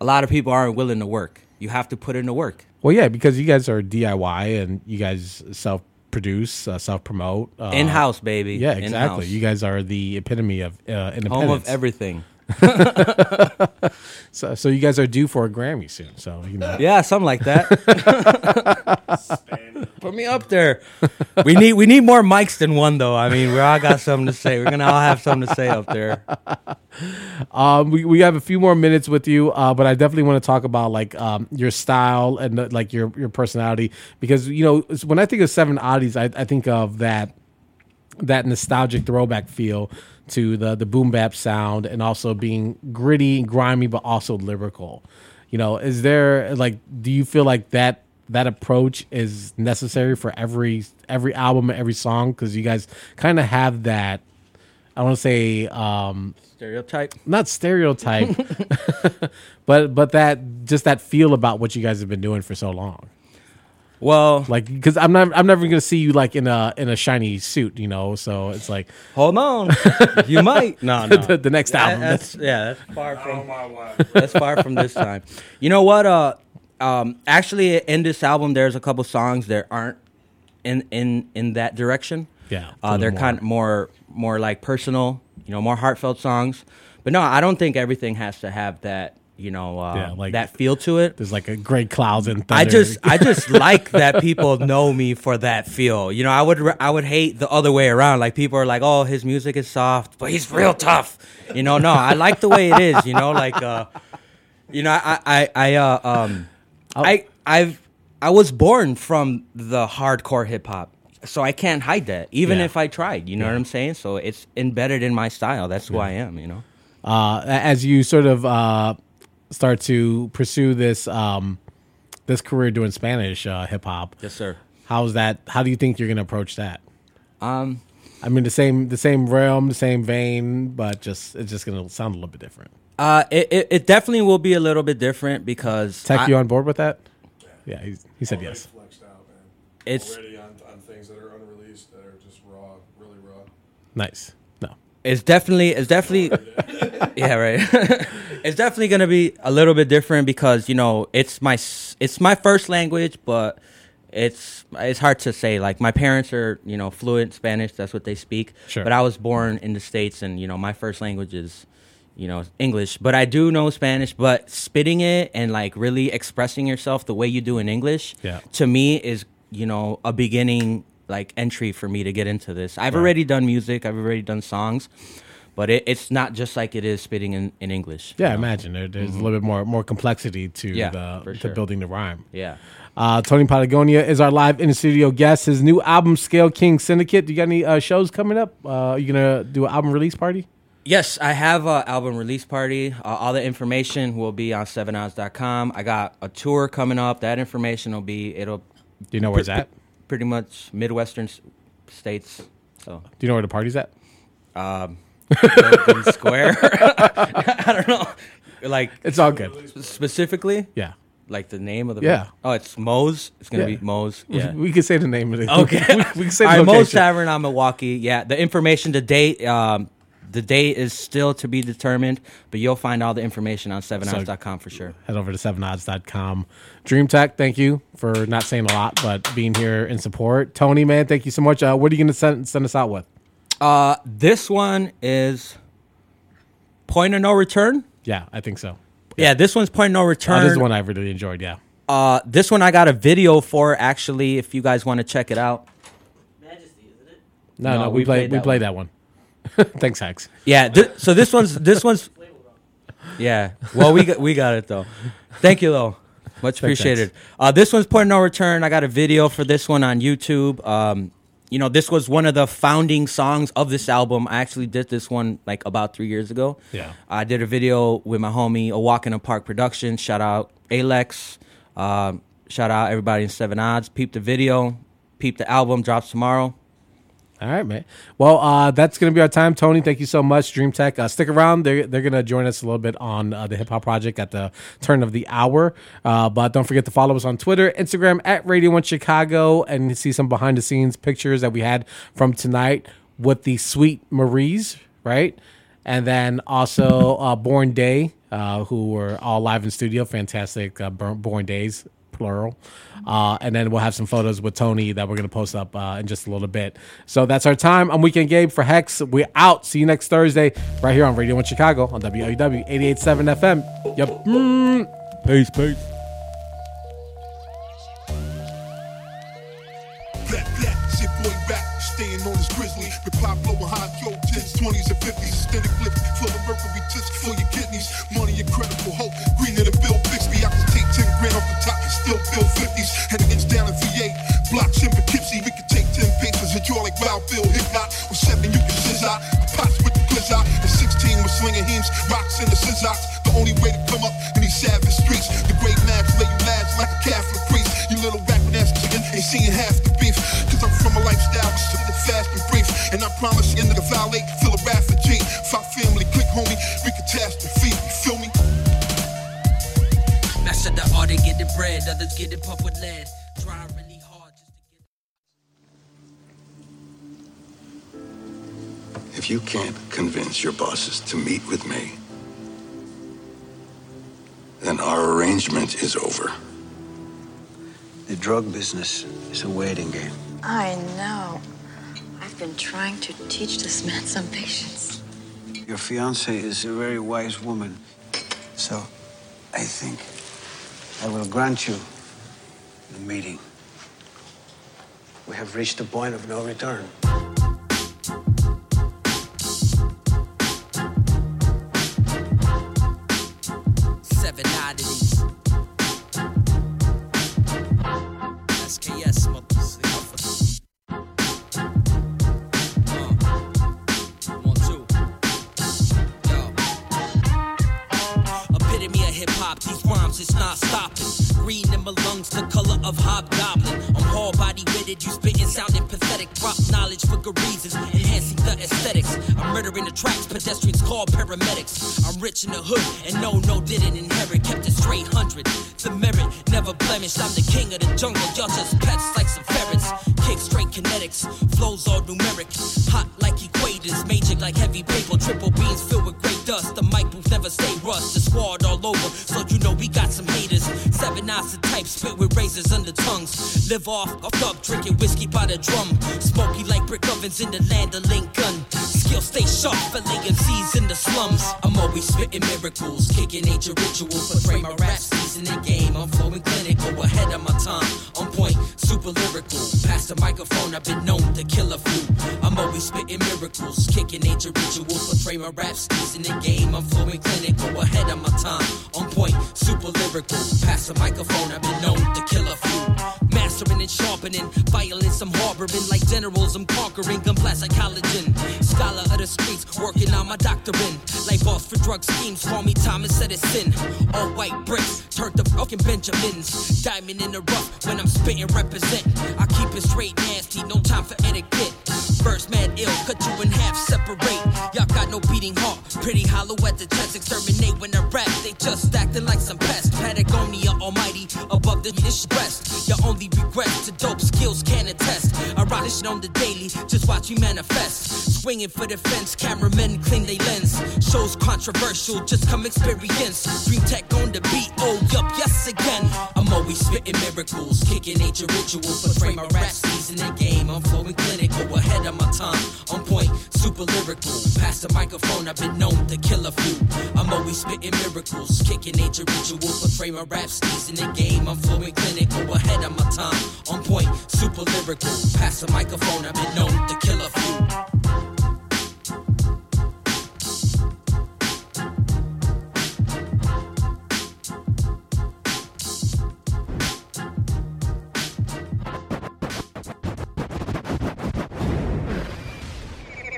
A lot of people aren't willing to work. You have to put in the work. Well, yeah, because you guys are DIY and you guys self produce, uh, self promote, uh, In-house, baby. Yeah, exactly. In-house. You guys are the epitome of uh, independence. Home of everything. so, so you guys are due for a Grammy soon. So you know, Yeah, something like that. Put me up there. We need we need more mics than one though. I mean, we all got something to say. We're gonna all have something to say up there. Um, we, we have a few more minutes with you, uh, but I definitely want to talk about like um, your style and uh, like your your personality because you know when I think of Seven Oddies, I, I think of that that nostalgic throwback feel to the the boom bap sound and also being gritty and grimy, but also lyrical. You know, is there like do you feel like that that approach is necessary for every every album, and every song? Because you guys kind of have that. I want to say um, Stereotype. not stereotype, but but that just that feel about what you guys have been doing for so long. Well, like because I'm not I'm never gonna see you like in a in a shiny suit, you know. So it's like, hold on, you might. No, no. the, the next That- album. That's, yeah, that's far from. that's far from this time. You know what? Uh, um, actually, in this album, there's a couple songs that aren't in in in that direction. Yeah, uh, they're more. kind of more more like personal. You know, more heartfelt songs. But no, I don't think everything has to have that. You know, uh, Yeah, like- that feel to it. There's like a great clouds and thunder. I just I just like that people know me for that feel. You know, I would I would hate the other way around. Like people are like, "Oh, his music is soft, but he's real tough." You know, no, I like the way it is. You know, like uh, you know, I I I uh, um, I I've I was born from the hardcore hip hop. So I can't hide that, even Yeah. if I tried. You know Yeah. what I'm saying? So it's embedded in my style. That's who I am. You know. uh, as you sort of uh, start to pursue this um, this career doing Spanish uh, hip hop. Yes, sir. How's that? How do you think you're gonna approach that? Um, I mean, the same the same realm, the same vein, but just it's just gonna sound a little bit different. Uh, it, it, it definitely will be a little bit different because Tech, I- you on board with that? Yeah, he's, he said yes. Flexed out, man. It's- already on, on things that are unreleased that are just raw, really raw. Nice. No. It's definitely it's definitely yeah right. it's definitely gonna be a little bit different because you know it's my it's my first language, but it's it's hard to say. Like my parents are you know fluent Spanish, that's what they speak. Sure. But I was born in the states, and you know my first language is you know English. But I do know Spanish. But spitting it and like really expressing yourself the way you do in English, Yeah. to me is you know a beginning like entry for me to get into this. I've Right. already done music. I've already done songs, but it, it's not just like it is spitting in, in English. Yeah, I imagine there, there's a little bit more more complexity to Yeah, the for to sure. building the rhyme. Yeah. Uh, Tony Patagonia is our live in the studio guest. His new album, Scale King Syndicate. Do you got any uh, shows coming up? Uh, are you gonna do an album release party? Yes, I have an album release party. Uh, all the information will be on 7odds.com. I got a tour coming up. That information will be it'll. Do you know where it's at? Pretty much midwestern states. So. Do you know where the party's at? Um, Logan Square. I don't know. Like It's all good. Specifically. Yeah. Like the name of the. Yeah. Oh, it's Moe's. It's gonna Yeah. be Moe's. We- Yeah. we can say the name of it. Okay. We- we can say the All right, Moe's location. Tavern on Milwaukee. Yeah. The information, the date, um, the date is still to be determined, but you'll find all the information on 7odds.com for sure. Head over to 7odds.com. Dream Tech, thank you for not saying a lot, but being here in support. Tony, man, thank you so much. Uh, what are you going to send, send us out with? Uh, this one is Point of No Return. Yeah, I think so. Yeah, this one's Point of No Uh, Return. this is one I really enjoyed, yeah. Uh, this one I got a video for actually. If you guys want to check it out. No, no, we, played we played that one. Thanks, Hex. Yeah. Th- so this one's this one's. Yeah. Well, we got we got it though. Thank you though. Much appreciated. Uh, this one's Point of No Return. I got a video for this one on YouTube. Um, you know, this was one of the founding songs of this album. I actually did this one like about three years ago. Yeah. I did a video with my homie, A Walk in a Park Production. Shout out Alex. Um, shout out everybody in Seven Odds. Peep the video. Peep the album. Drops tomorrow. All right, man. Well, uh, that's going to be our time. Tony, thank you so much. Dream Tech, uh, stick around. They're, they're going to join us a little bit on uh, the Hip Hop Project at the turn of the hour. Uh, but don't forget to follow us on Twitter, Instagram, at Radio 1 Chicago, and see some behind the scenes pictures that we had from tonight with the Sweet Maries, right? And then also uh, Born Day, uh, who were all live in studio. Fantastic Born Days, plural. Uh, and then we'll have some photos with Tony that we're going to post up uh, in just a little bit. So that's our time. I'm Weekend Gabe for Hex. We're out. See you next Thursday right here on Radio 1 Chicago on WLUW 88.7 FM. Yep. Mm. Peace, peace. On high yo, 10s, 20s, and 50s. Blocks in Poughkeepsie. We can take 10 papers and draw like Wild Bill Hickok. With 7, you can scissor. Pots with the blizzard. And 16 with slinging heams. Rocks in the scissors. The only way to come up in these savage streets. The great mags lay you lads like a Catholic priest. You little rapping ass chicken ain't seeing half the beef. Cause I'm from a lifestyle that's fast and brief. And I promise you, into the valet, feel a refugee. Five family, click homie, we catastrophe. You feel me? Master the art of getting bread, others get it pumped with lead. If you can't convince your bosses to meet with me, then our arrangement is over. The drug business is a waiting game. I know. I've been trying to teach this man some patience. Your fiance is a very wise woman. So I think I will grant you the meeting. We have reached the point of no return. Witted, you spitting, sounding pathetic. Drop knowledge for good reasons, enhancing the aesthetics. I'm murdering the tracks, pedestrians call paramedics. I'm rich in the hood, and no, no, didn't inherit. Kept it straight hundred. The merit, never blemished. I'm the king of the jungle, y'all just pets like some ferrets. Kick straight kinetics, flows all numeric. Spit with razors under tongues. Live off a thug, drinking whiskey by the drum. Smoky like brick ovens in the land of Lincoln. Skill stay sharp, fillet MCs in the slums. I'm always spitting miracles, kicking ancient rituals. Portray my rap seasoning game. I'm flowing clinical, ahead of my time. On point, super lyrical. Past the microphone, I've been known to kill a few. I'm always spitting miracles, kicking ancient rituals. Portray my rap seasoning game. I'm flowing clinical, ahead of my lyrical. Past the microphone, I've been known to kill a few. Mastering and sharpening, violence I'm harboring like generals I'm conquering. Blast like collagen. Scholar of the streets, working on my doctrine. Like boss for drug schemes, call me Thomas Edison. All white bricks, turned to fucking Benjamins. Diamond in the rough when I'm spitting, represent. I keep it straight nasty, no time for etiquette. First man ill, cut you in half, separate. Y'all got no beating heart, pretty hollow at the chest. Exterminate when I rap, they just acting like some pests. Patagonia Almighty, above the dish breast. Your only regret to dope skills. Shit on the daily, just watch me manifest. Swinging for the fence, cameramen clean they lens. Shows controversial, just come experience. Dream tech on the beat, oh yup, yes again. I'm always spitting miracles, kicking ancient rituals. Portray my rap seasoning game, I'm flowing clinical, ahead of my time. On point, super lyrical. Past the microphone, I've been known to kill a few. I'm always spitting miracles, kicking ancient rituals. Portray my rap seasoning game, I'm flowing clinical, ahead of my time. On point, super lyrical. Past the microphone, I've been known to kill a few.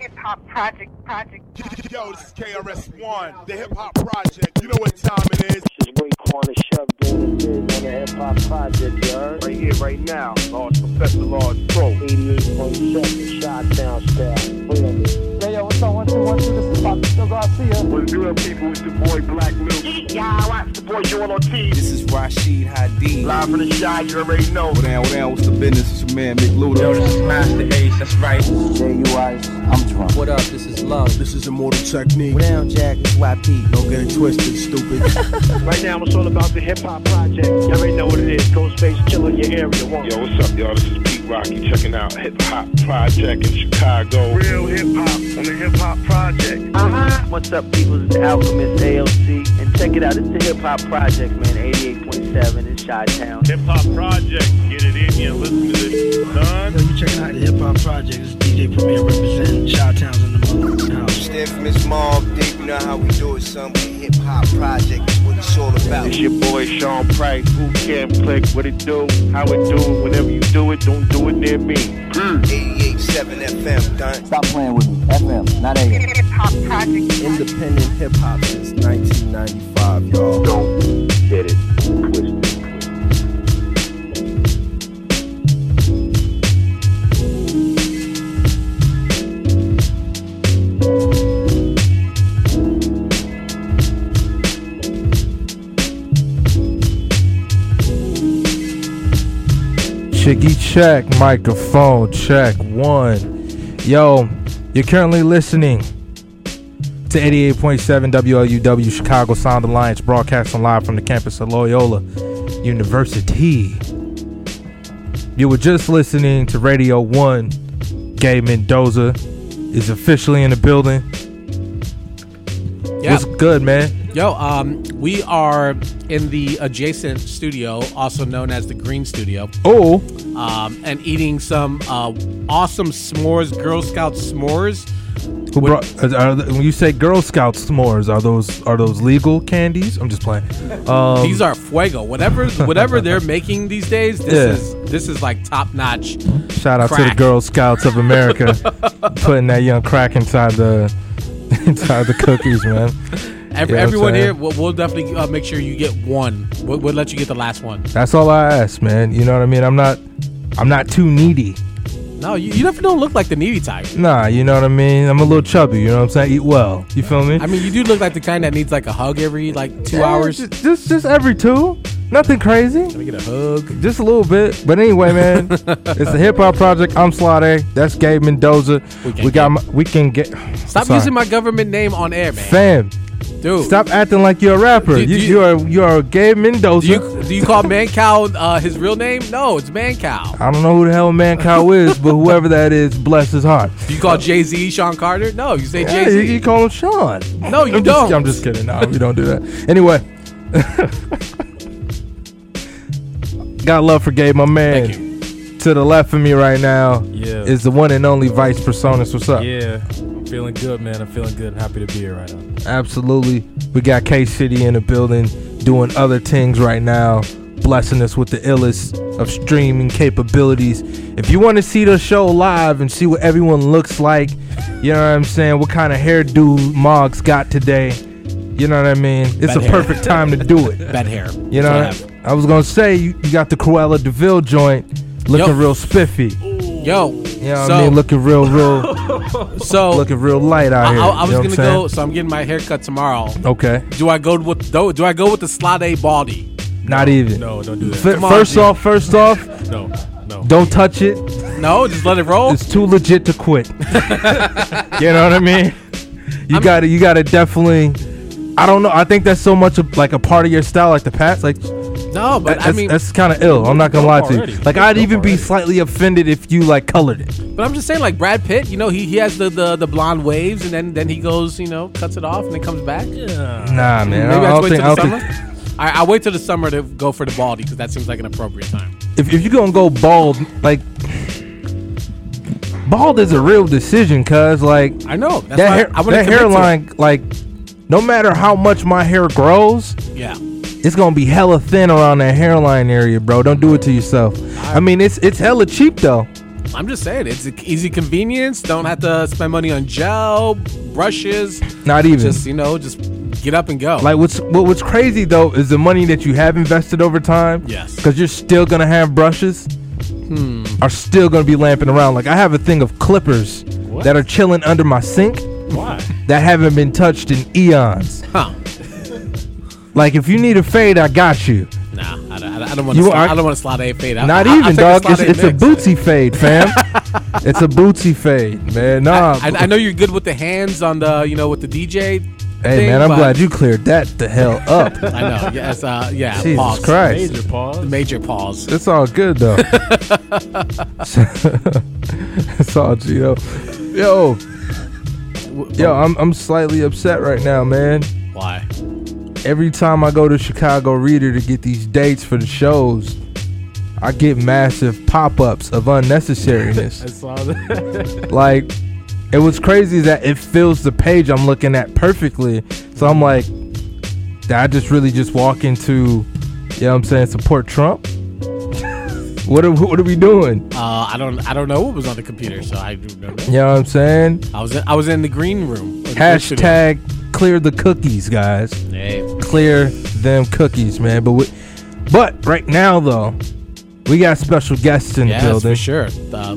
Hip Hop Project, Project. Yo, this is KRS-One, the Hip Hop Project. You know what time it is. This is Raekwon the Chef doing this on the Hip Hop Project, you heard? Right here, right now. Large Professor Large Pro. 88.7 Shot-Town style. Hey, yo, what's up? One, two, one, two. This is Paco Garcia. What's good, people? It's the boy Black Milk. Yeah, what's the boy Joel Ortiz? This is Rashid Hadee. Live from the shy, you already know. What down, what down, what's the business? It's your man, Mick Luda. Yo, this is Masta Ace, that's right. J.U.I.'s, I'm drunk. What up, this is Love. This is Immortal Technique. What down, Jack? It's YP. Don't get it twisted, stupid. right now, it's all about the Hip Hop Project. Y'all already know what it is. Ghostface Killah, your area. One. Yo, what's up, y'all? This is Pete Rocky checking out Hip Hop Project in Chicago. Real hip hop on the Hip Hop Project. Uh-huh. What's up, people? It's the Alchemist ALC. And check it out. It's the Hip Hop Project, man. 88.7 in Chi-Town. Hip Hop Project. Get it in here. listen to this, son. Yo, you checking out the Hip Hop Project. It's DJ Premier representing Chi-Towns in the mother house. Stand for Miss Mob, Dave, you know how we do it, son. We Hip Hop Project is what it's all about. It's your boy Sean Price. Who can click? What it do? How it do? it. Whenever you do it, don't do it near me. 88.7 FM, done. Stop playing with me. FM, not AM. Hip Hop Project. Independent hip hop since 1995, y'all. Don't get it Chicky check, microphone check one. Yo, you're currently listening to 88.7 WLUW Chicago Sound Alliance broadcasting live from the campus of Loyola University. You were just listening to Radio 1. Gabe Mendoza is officially in the building. Yeah. What's good, man? Yo, um, we are in the adjacent studio, also known as the Green Studio. Oh, um, and eating some uh, awesome s'mores, Girl Scout s'mores. Who brought? Are, are, when you say Girl Scout s'mores, are those are those legal candies? I'm just playing. Um, These are fuego. Whatever, whatever they're making these days, this Yeah. is this is like top notch. Shout out to the crack. Girl Scouts of America, putting that young crack inside the inside the cookies, man. Every, You know everyone here, we'll, we'll definitely uh, make sure you get one. We'll, we'll let you get the last one. That's all I ask, man. You know what I mean? I'm not, I'm not too needy. No, you, you definitely don't look like the needy type. Nah, you know what I mean. I'm a little chubby. You know what I'm saying? Eat well. You feel me? I mean, you do look like the kind that needs like a hug every like two Yeah, hours. Just, just, just every two. Nothing crazy. Let me get a hug. Just a little bit. But anyway, man, it's the Hip Hop Project. I'm Slade. That's Gabe Mendoza. We, got. My, we can get. Stop Sorry. using my government name on air, man. Fam, Dude. Stop acting like you're a rapper. Do- you, do you- you are you are Gabe Mendoza. Do you do you call Mancow uh, his real name? No, it's Mancow. I don't know who the hell Mancow is, but whoever that is, bless his heart. Do you call Jay Z Shawn Carter? No, you say Yeah, Jay Z. you call him Sean. No, you I'm don't. Just, I'm just kidding. No, we don't do that. Anyway, got love for Gabe, my man. To the left of me right now Yeah. is the one and only Vice Personas. What's up? Yeah, I'm feeling good, man. I'm feeling good and happy to be here right now. Absolutely. We got K City in the building doing other things right now, blessing us with the illest of streaming capabilities. If you want to see the show live and see what everyone looks like, you know what I'm saying? What kind of hairdo Moggs got today? You know what I mean? It's Bad a hair. perfect time to do it. Bad hair. You know, I was gonna say you, you got the Cruella de Vil joint looking Yo. real spiffy. Yo, You know what so, I mean? Looking real, real, so looking real light out I, here. I- I you was know gonna what I'm go, saying? so I'm getting my hair cut tomorrow. Okay. Do I go with do, do I go with the Slade Baldy? Not even. No, don't do that. F- Come on, first G. off, first off, No, no. don't touch it. No, just let it roll. It's too legit to quit. you know what I mean? You gotta, you gotta definitely. I don't know. I think that's so much of, like a part of your style, like the past. Like, No, but I that's, mean, that's kind of ill. I'm not gonna lie to already. you. Like, I'd even be slightly offended if you like colored it. but I'm just saying, like Brad Pitt, you know, he, he has the, the the blonde waves, and then then he goes, you know, cuts it off, and then comes back. Nah, man. Maybe I I, don't wait think. till the don't summer. think I, I'll wait till the summer to go for the baldy because that seems like an appropriate time. if, if you're gonna go bald, like bald is a real decision, cause like I know that's that, why hair, I, want that to hairline, like no matter how much my hair grows, Yeah, it's gonna be hella thin around that hairline area, bro. Don't do it to yourself. I mean, it's it's hella cheap though. I'm just saying it's easy convenience. Don't have to spend money on gel, brushes. Not even. Just you know, just get up and go. Like what's what, what's crazy though is the money that you have invested over time. Yes. Because you're still gonna have brushes. Hmm. Are still gonna be lamping around. Like I have a thing of clippers that are chilling under my sink Why? that haven't been touched in eons. Huh? Like if you need a fade, I got you. Nah, I don't, I don't want to. I don't want to slide a fade. I- Not I- even, take the dog. It's, Slade it's a mix. bootsy fade, fam. it's a bootsy fade, man. Nah. I, I know you're good with the hands on the, you know, with the DJ. hey, thing, man, I'm glad you cleared that the hell up. I know. Yes. Uh, yeah. Jesus pause. Christ. Major pause. Major pause. It's all good though. it's all Gio. Yo, yo, I'm I'm slightly upset right now, man. Why? Every time I go to Chicago Reader to get these dates for the shows, I get massive pop-ups of unnecessariness. I saw that. like, it was crazy that it fills the page I'm looking at perfectly. So I'm like, did I just really just walk into, you know what I'm saying, support Trump? what are what are we doing? Uh, I don't. I don't know what was on the computer, so I don't know. You know what I'm saying? I was. In, I was in the green room. the. Hashtag clear the cookies, guys. Hey. Clear them cookies, man. But we, but right now though, we got special guests in Yes, the building. for sure. Uh,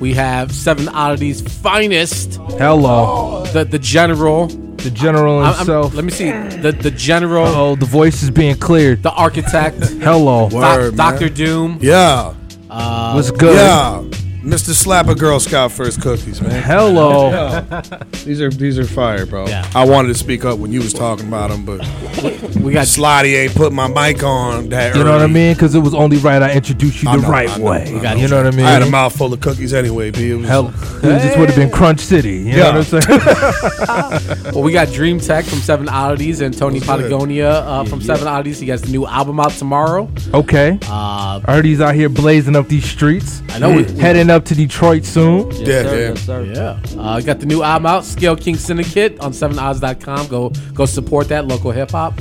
we have Seven Oddities' finest. Hello, The the general. the general I'm- I'm- himself. let me see. The the general. Oh, the voice is being cleared. The architect. Hello. Doc- Doctor Doom. Yeah. Uh, What's good? Yeah. Mr. Slapper Girl Scout first cookies, man. Hello. these are these are fire, bro. Yeah. I wanted to speak up when you was talking about them, but we got Slotty ain't put my mic on that You know what I early. mean? Because it was only right I introduced you I the know, right know, way. I you know what I mean? I had a mouthful of cookies anyway, B. It was, Hell, this would have been Crunch City. You Yeah. know what I'm saying? well, we got Dream Tech from Seven Oddities and Tony Patagonia uh, from Seven Oddities. He has the new album out tomorrow. okay. Uh, I heard he's out here blazing up these streets. I know. we- Heading up to Detroit soon. yeah, yeah. Yeah. Uh, got the new album out, Scale King Syndicate on 7odds.com. Go go support that local hip hop.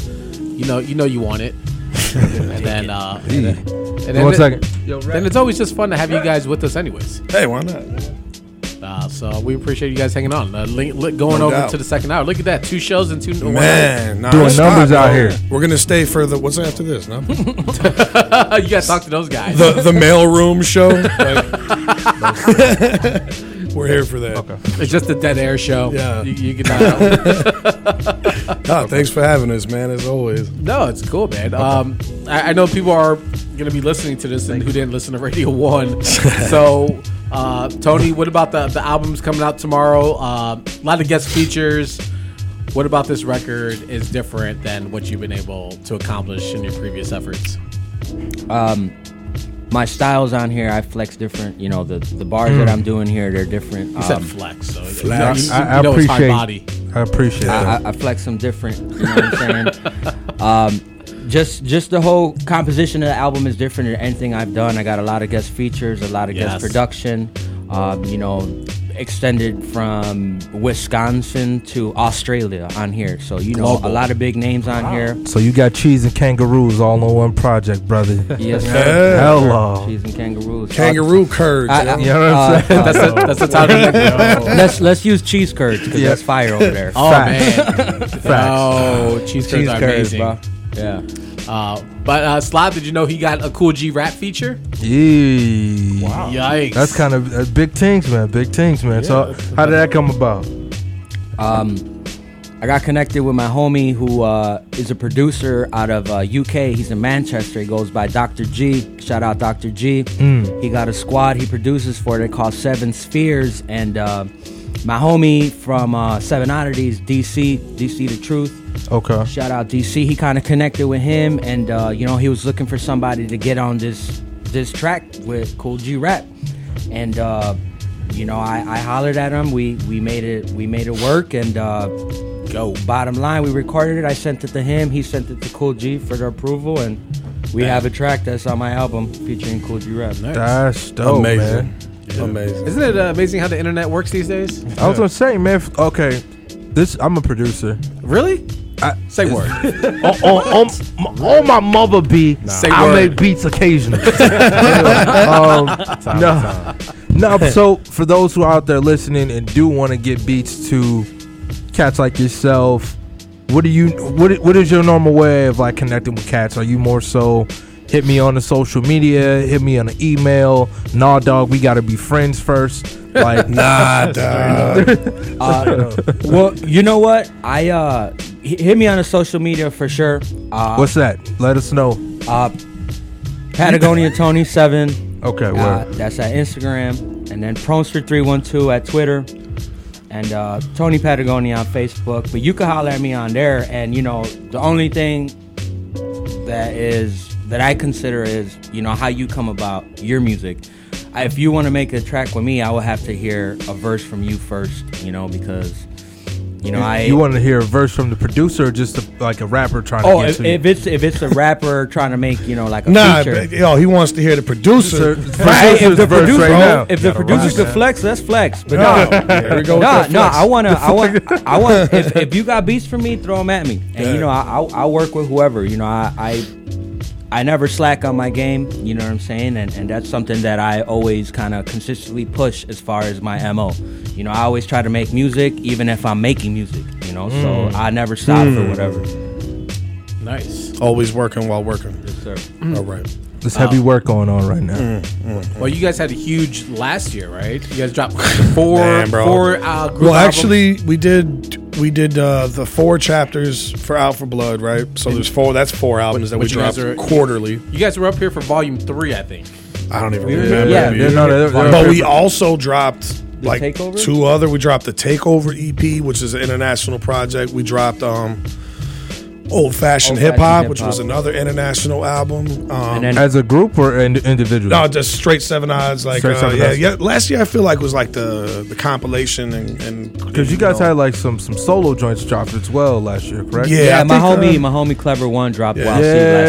You know you know you want it. and then uh and then, and then One it- second. Then it's always just fun to have you guys with us anyways. Hey, why not? Uh, so we appreciate you guys hanging on. Uh, link, li- going No over doubt. to the second hour. Look at that. Two shows and two one Man, nah, Doing numbers not, out bro. here. We're gonna stay for the what's after this? No, you gotta talk to those guys. the the mailroom show. We're here for that. It's just a dead air show. Yeah. You, you can uh, Ah, thanks for having us, man. As always. No, it's cool, man. Um, I, I know people are gonna be listening to this and who didn't listen to Radio One. so, uh, Tony, what about the the albums coming out tomorrow? Uh, a lot of guest features. What about this record is different than what you've been able to accomplish in your previous efforts? Um, my styles on here, I flex different. You know, the the bars that Mm. I'm doing here, they're different. You said Um, flex, so you- Flex. you, I, I you know it's high appreciate. body. I appreciate I, that. I, I flex them different. You know what I'm saying? um, just just the whole composition of the album is different than anything I've done. I got a lot of guest features, a lot of Yes. guest production. Um, you know, extended from Wisconsin to Australia on here. So you know, Global. a lot of big names on here. So you got cheese and kangaroos all on one project, brother. Yes, Yeah. Hello. Cheese and kangaroos. Kangaroo curds. I- I- You know what I'm uh, saying? uh, That's the, that's the title. let's let's use cheese curds because Yeah. that's fire over there. Oh Facts. man! Oh, cheese curds cheese are curds, amazing. bro. Yeah. Uh, but uh, Slot, did you know he got a Kool G Rap feature? Yeah. Wow. Yikes! That's kind of uh, big things, man. Big things, man. so how did that come about? Um, I got connected with my homie who uh, is a producer out of uh, UK. He's in Manchester. He goes by Dr. G. Shout out Dr. G. Mm. He got a squad he produces for. They called Seven Spheres. And uh, my homie from uh, Seven Oddities, DC, DC the Truth. Okay. Shout out DC. He kind of connected with him, and uh, you know he was looking for somebody to get on this this track with Kool G Rap, and uh, you know I, I hollered at him. We we made it we made it work, and uh, go. Bottom line, we recorded it. I sent it to him. He sent it to Kool G for their approval, and we have a track that's on my album featuring Kool G Rap. That's dope, Amazing. man. Amazing. Isn't it uh, amazing how the internet works these days? I was gonna say, man. f- Okay, this I'm a producer. Really? I, Say word. on, on, on, on my mother be, Say I word. make beats occasionally. um, no, no. So for those who are out there listening and do want to get beats to cats like yourself, what do you what i- what is your normal way of like connecting with cats? Are you more so hit me on the social media, hit me on an email? Nah, dog, we gotta be friends first. Like Nah, dog. Uh, well, you know what? I uh, h- hit me on the social media for sure. Uh, What's that? Let us know. Uh, Patagonia Tony Seven. Okay, Uh, word. that's at Instagram, and then Pronster three one two at Twitter, and uh, Tony Patagonia on Facebook. But you can holler at me on there, and you know the only thing that is that I consider is you know how you come about your music. I- If you want to make a track with me, I will have to hear a verse from you first, you know, because you know I you want to hear a verse from the producer or just a, like a rapper trying Oh, to get if, to if it's if it's a rapper trying to make you know like a Nah, feature. but, yo, he wants to hear the producer. Hey, if the verse producer, right now. if the Gotta producer could flex, let's flex. But No, no, there we no, no. I wanna, I want, I want. If, if you got beats for me, throw them at me, and Yeah. you know, I, I, I work with whoever. You know, I, I, I never slack on my game. You know what I'm saying, and and that's something that I always kind of consistently push as far as my mo. You know, I always try to make music, even if I'm making music. You know, Mm. so I never stop for Mm. whatever. Nice. Always working while working. Yes, sir. All right. There's heavy work going on right now. Mm, Well, you guys had a huge last year, right? You guys dropped four, Man, bro. four uh, group well, albums. actually, we did we did uh, the four chapters for Out for Blood, right? So there's four. That's four albums that we Which you guys dropped are- quarterly. You guys were up here for volume three, I think. I don't even remember. yeah, dude. they're not- they're- they're- but we also dropped like Takeover? two other. We dropped the Takeover EP, which is an international project. We dropped um, Old Fashioned Hip Hop, which was another international album. Um, And then As a group or ind- individually? no, just straight seven odds. Like Straight uh, Seven yeah, Odds. yeah. Last year I feel like was like the the compilation and and Because you guys had like some some solo joints dropped as well last year, correct? Yeah, yeah, I my think, homie, uh, my homie, Clever One dropped Yeah. Wild Seed Yeah. last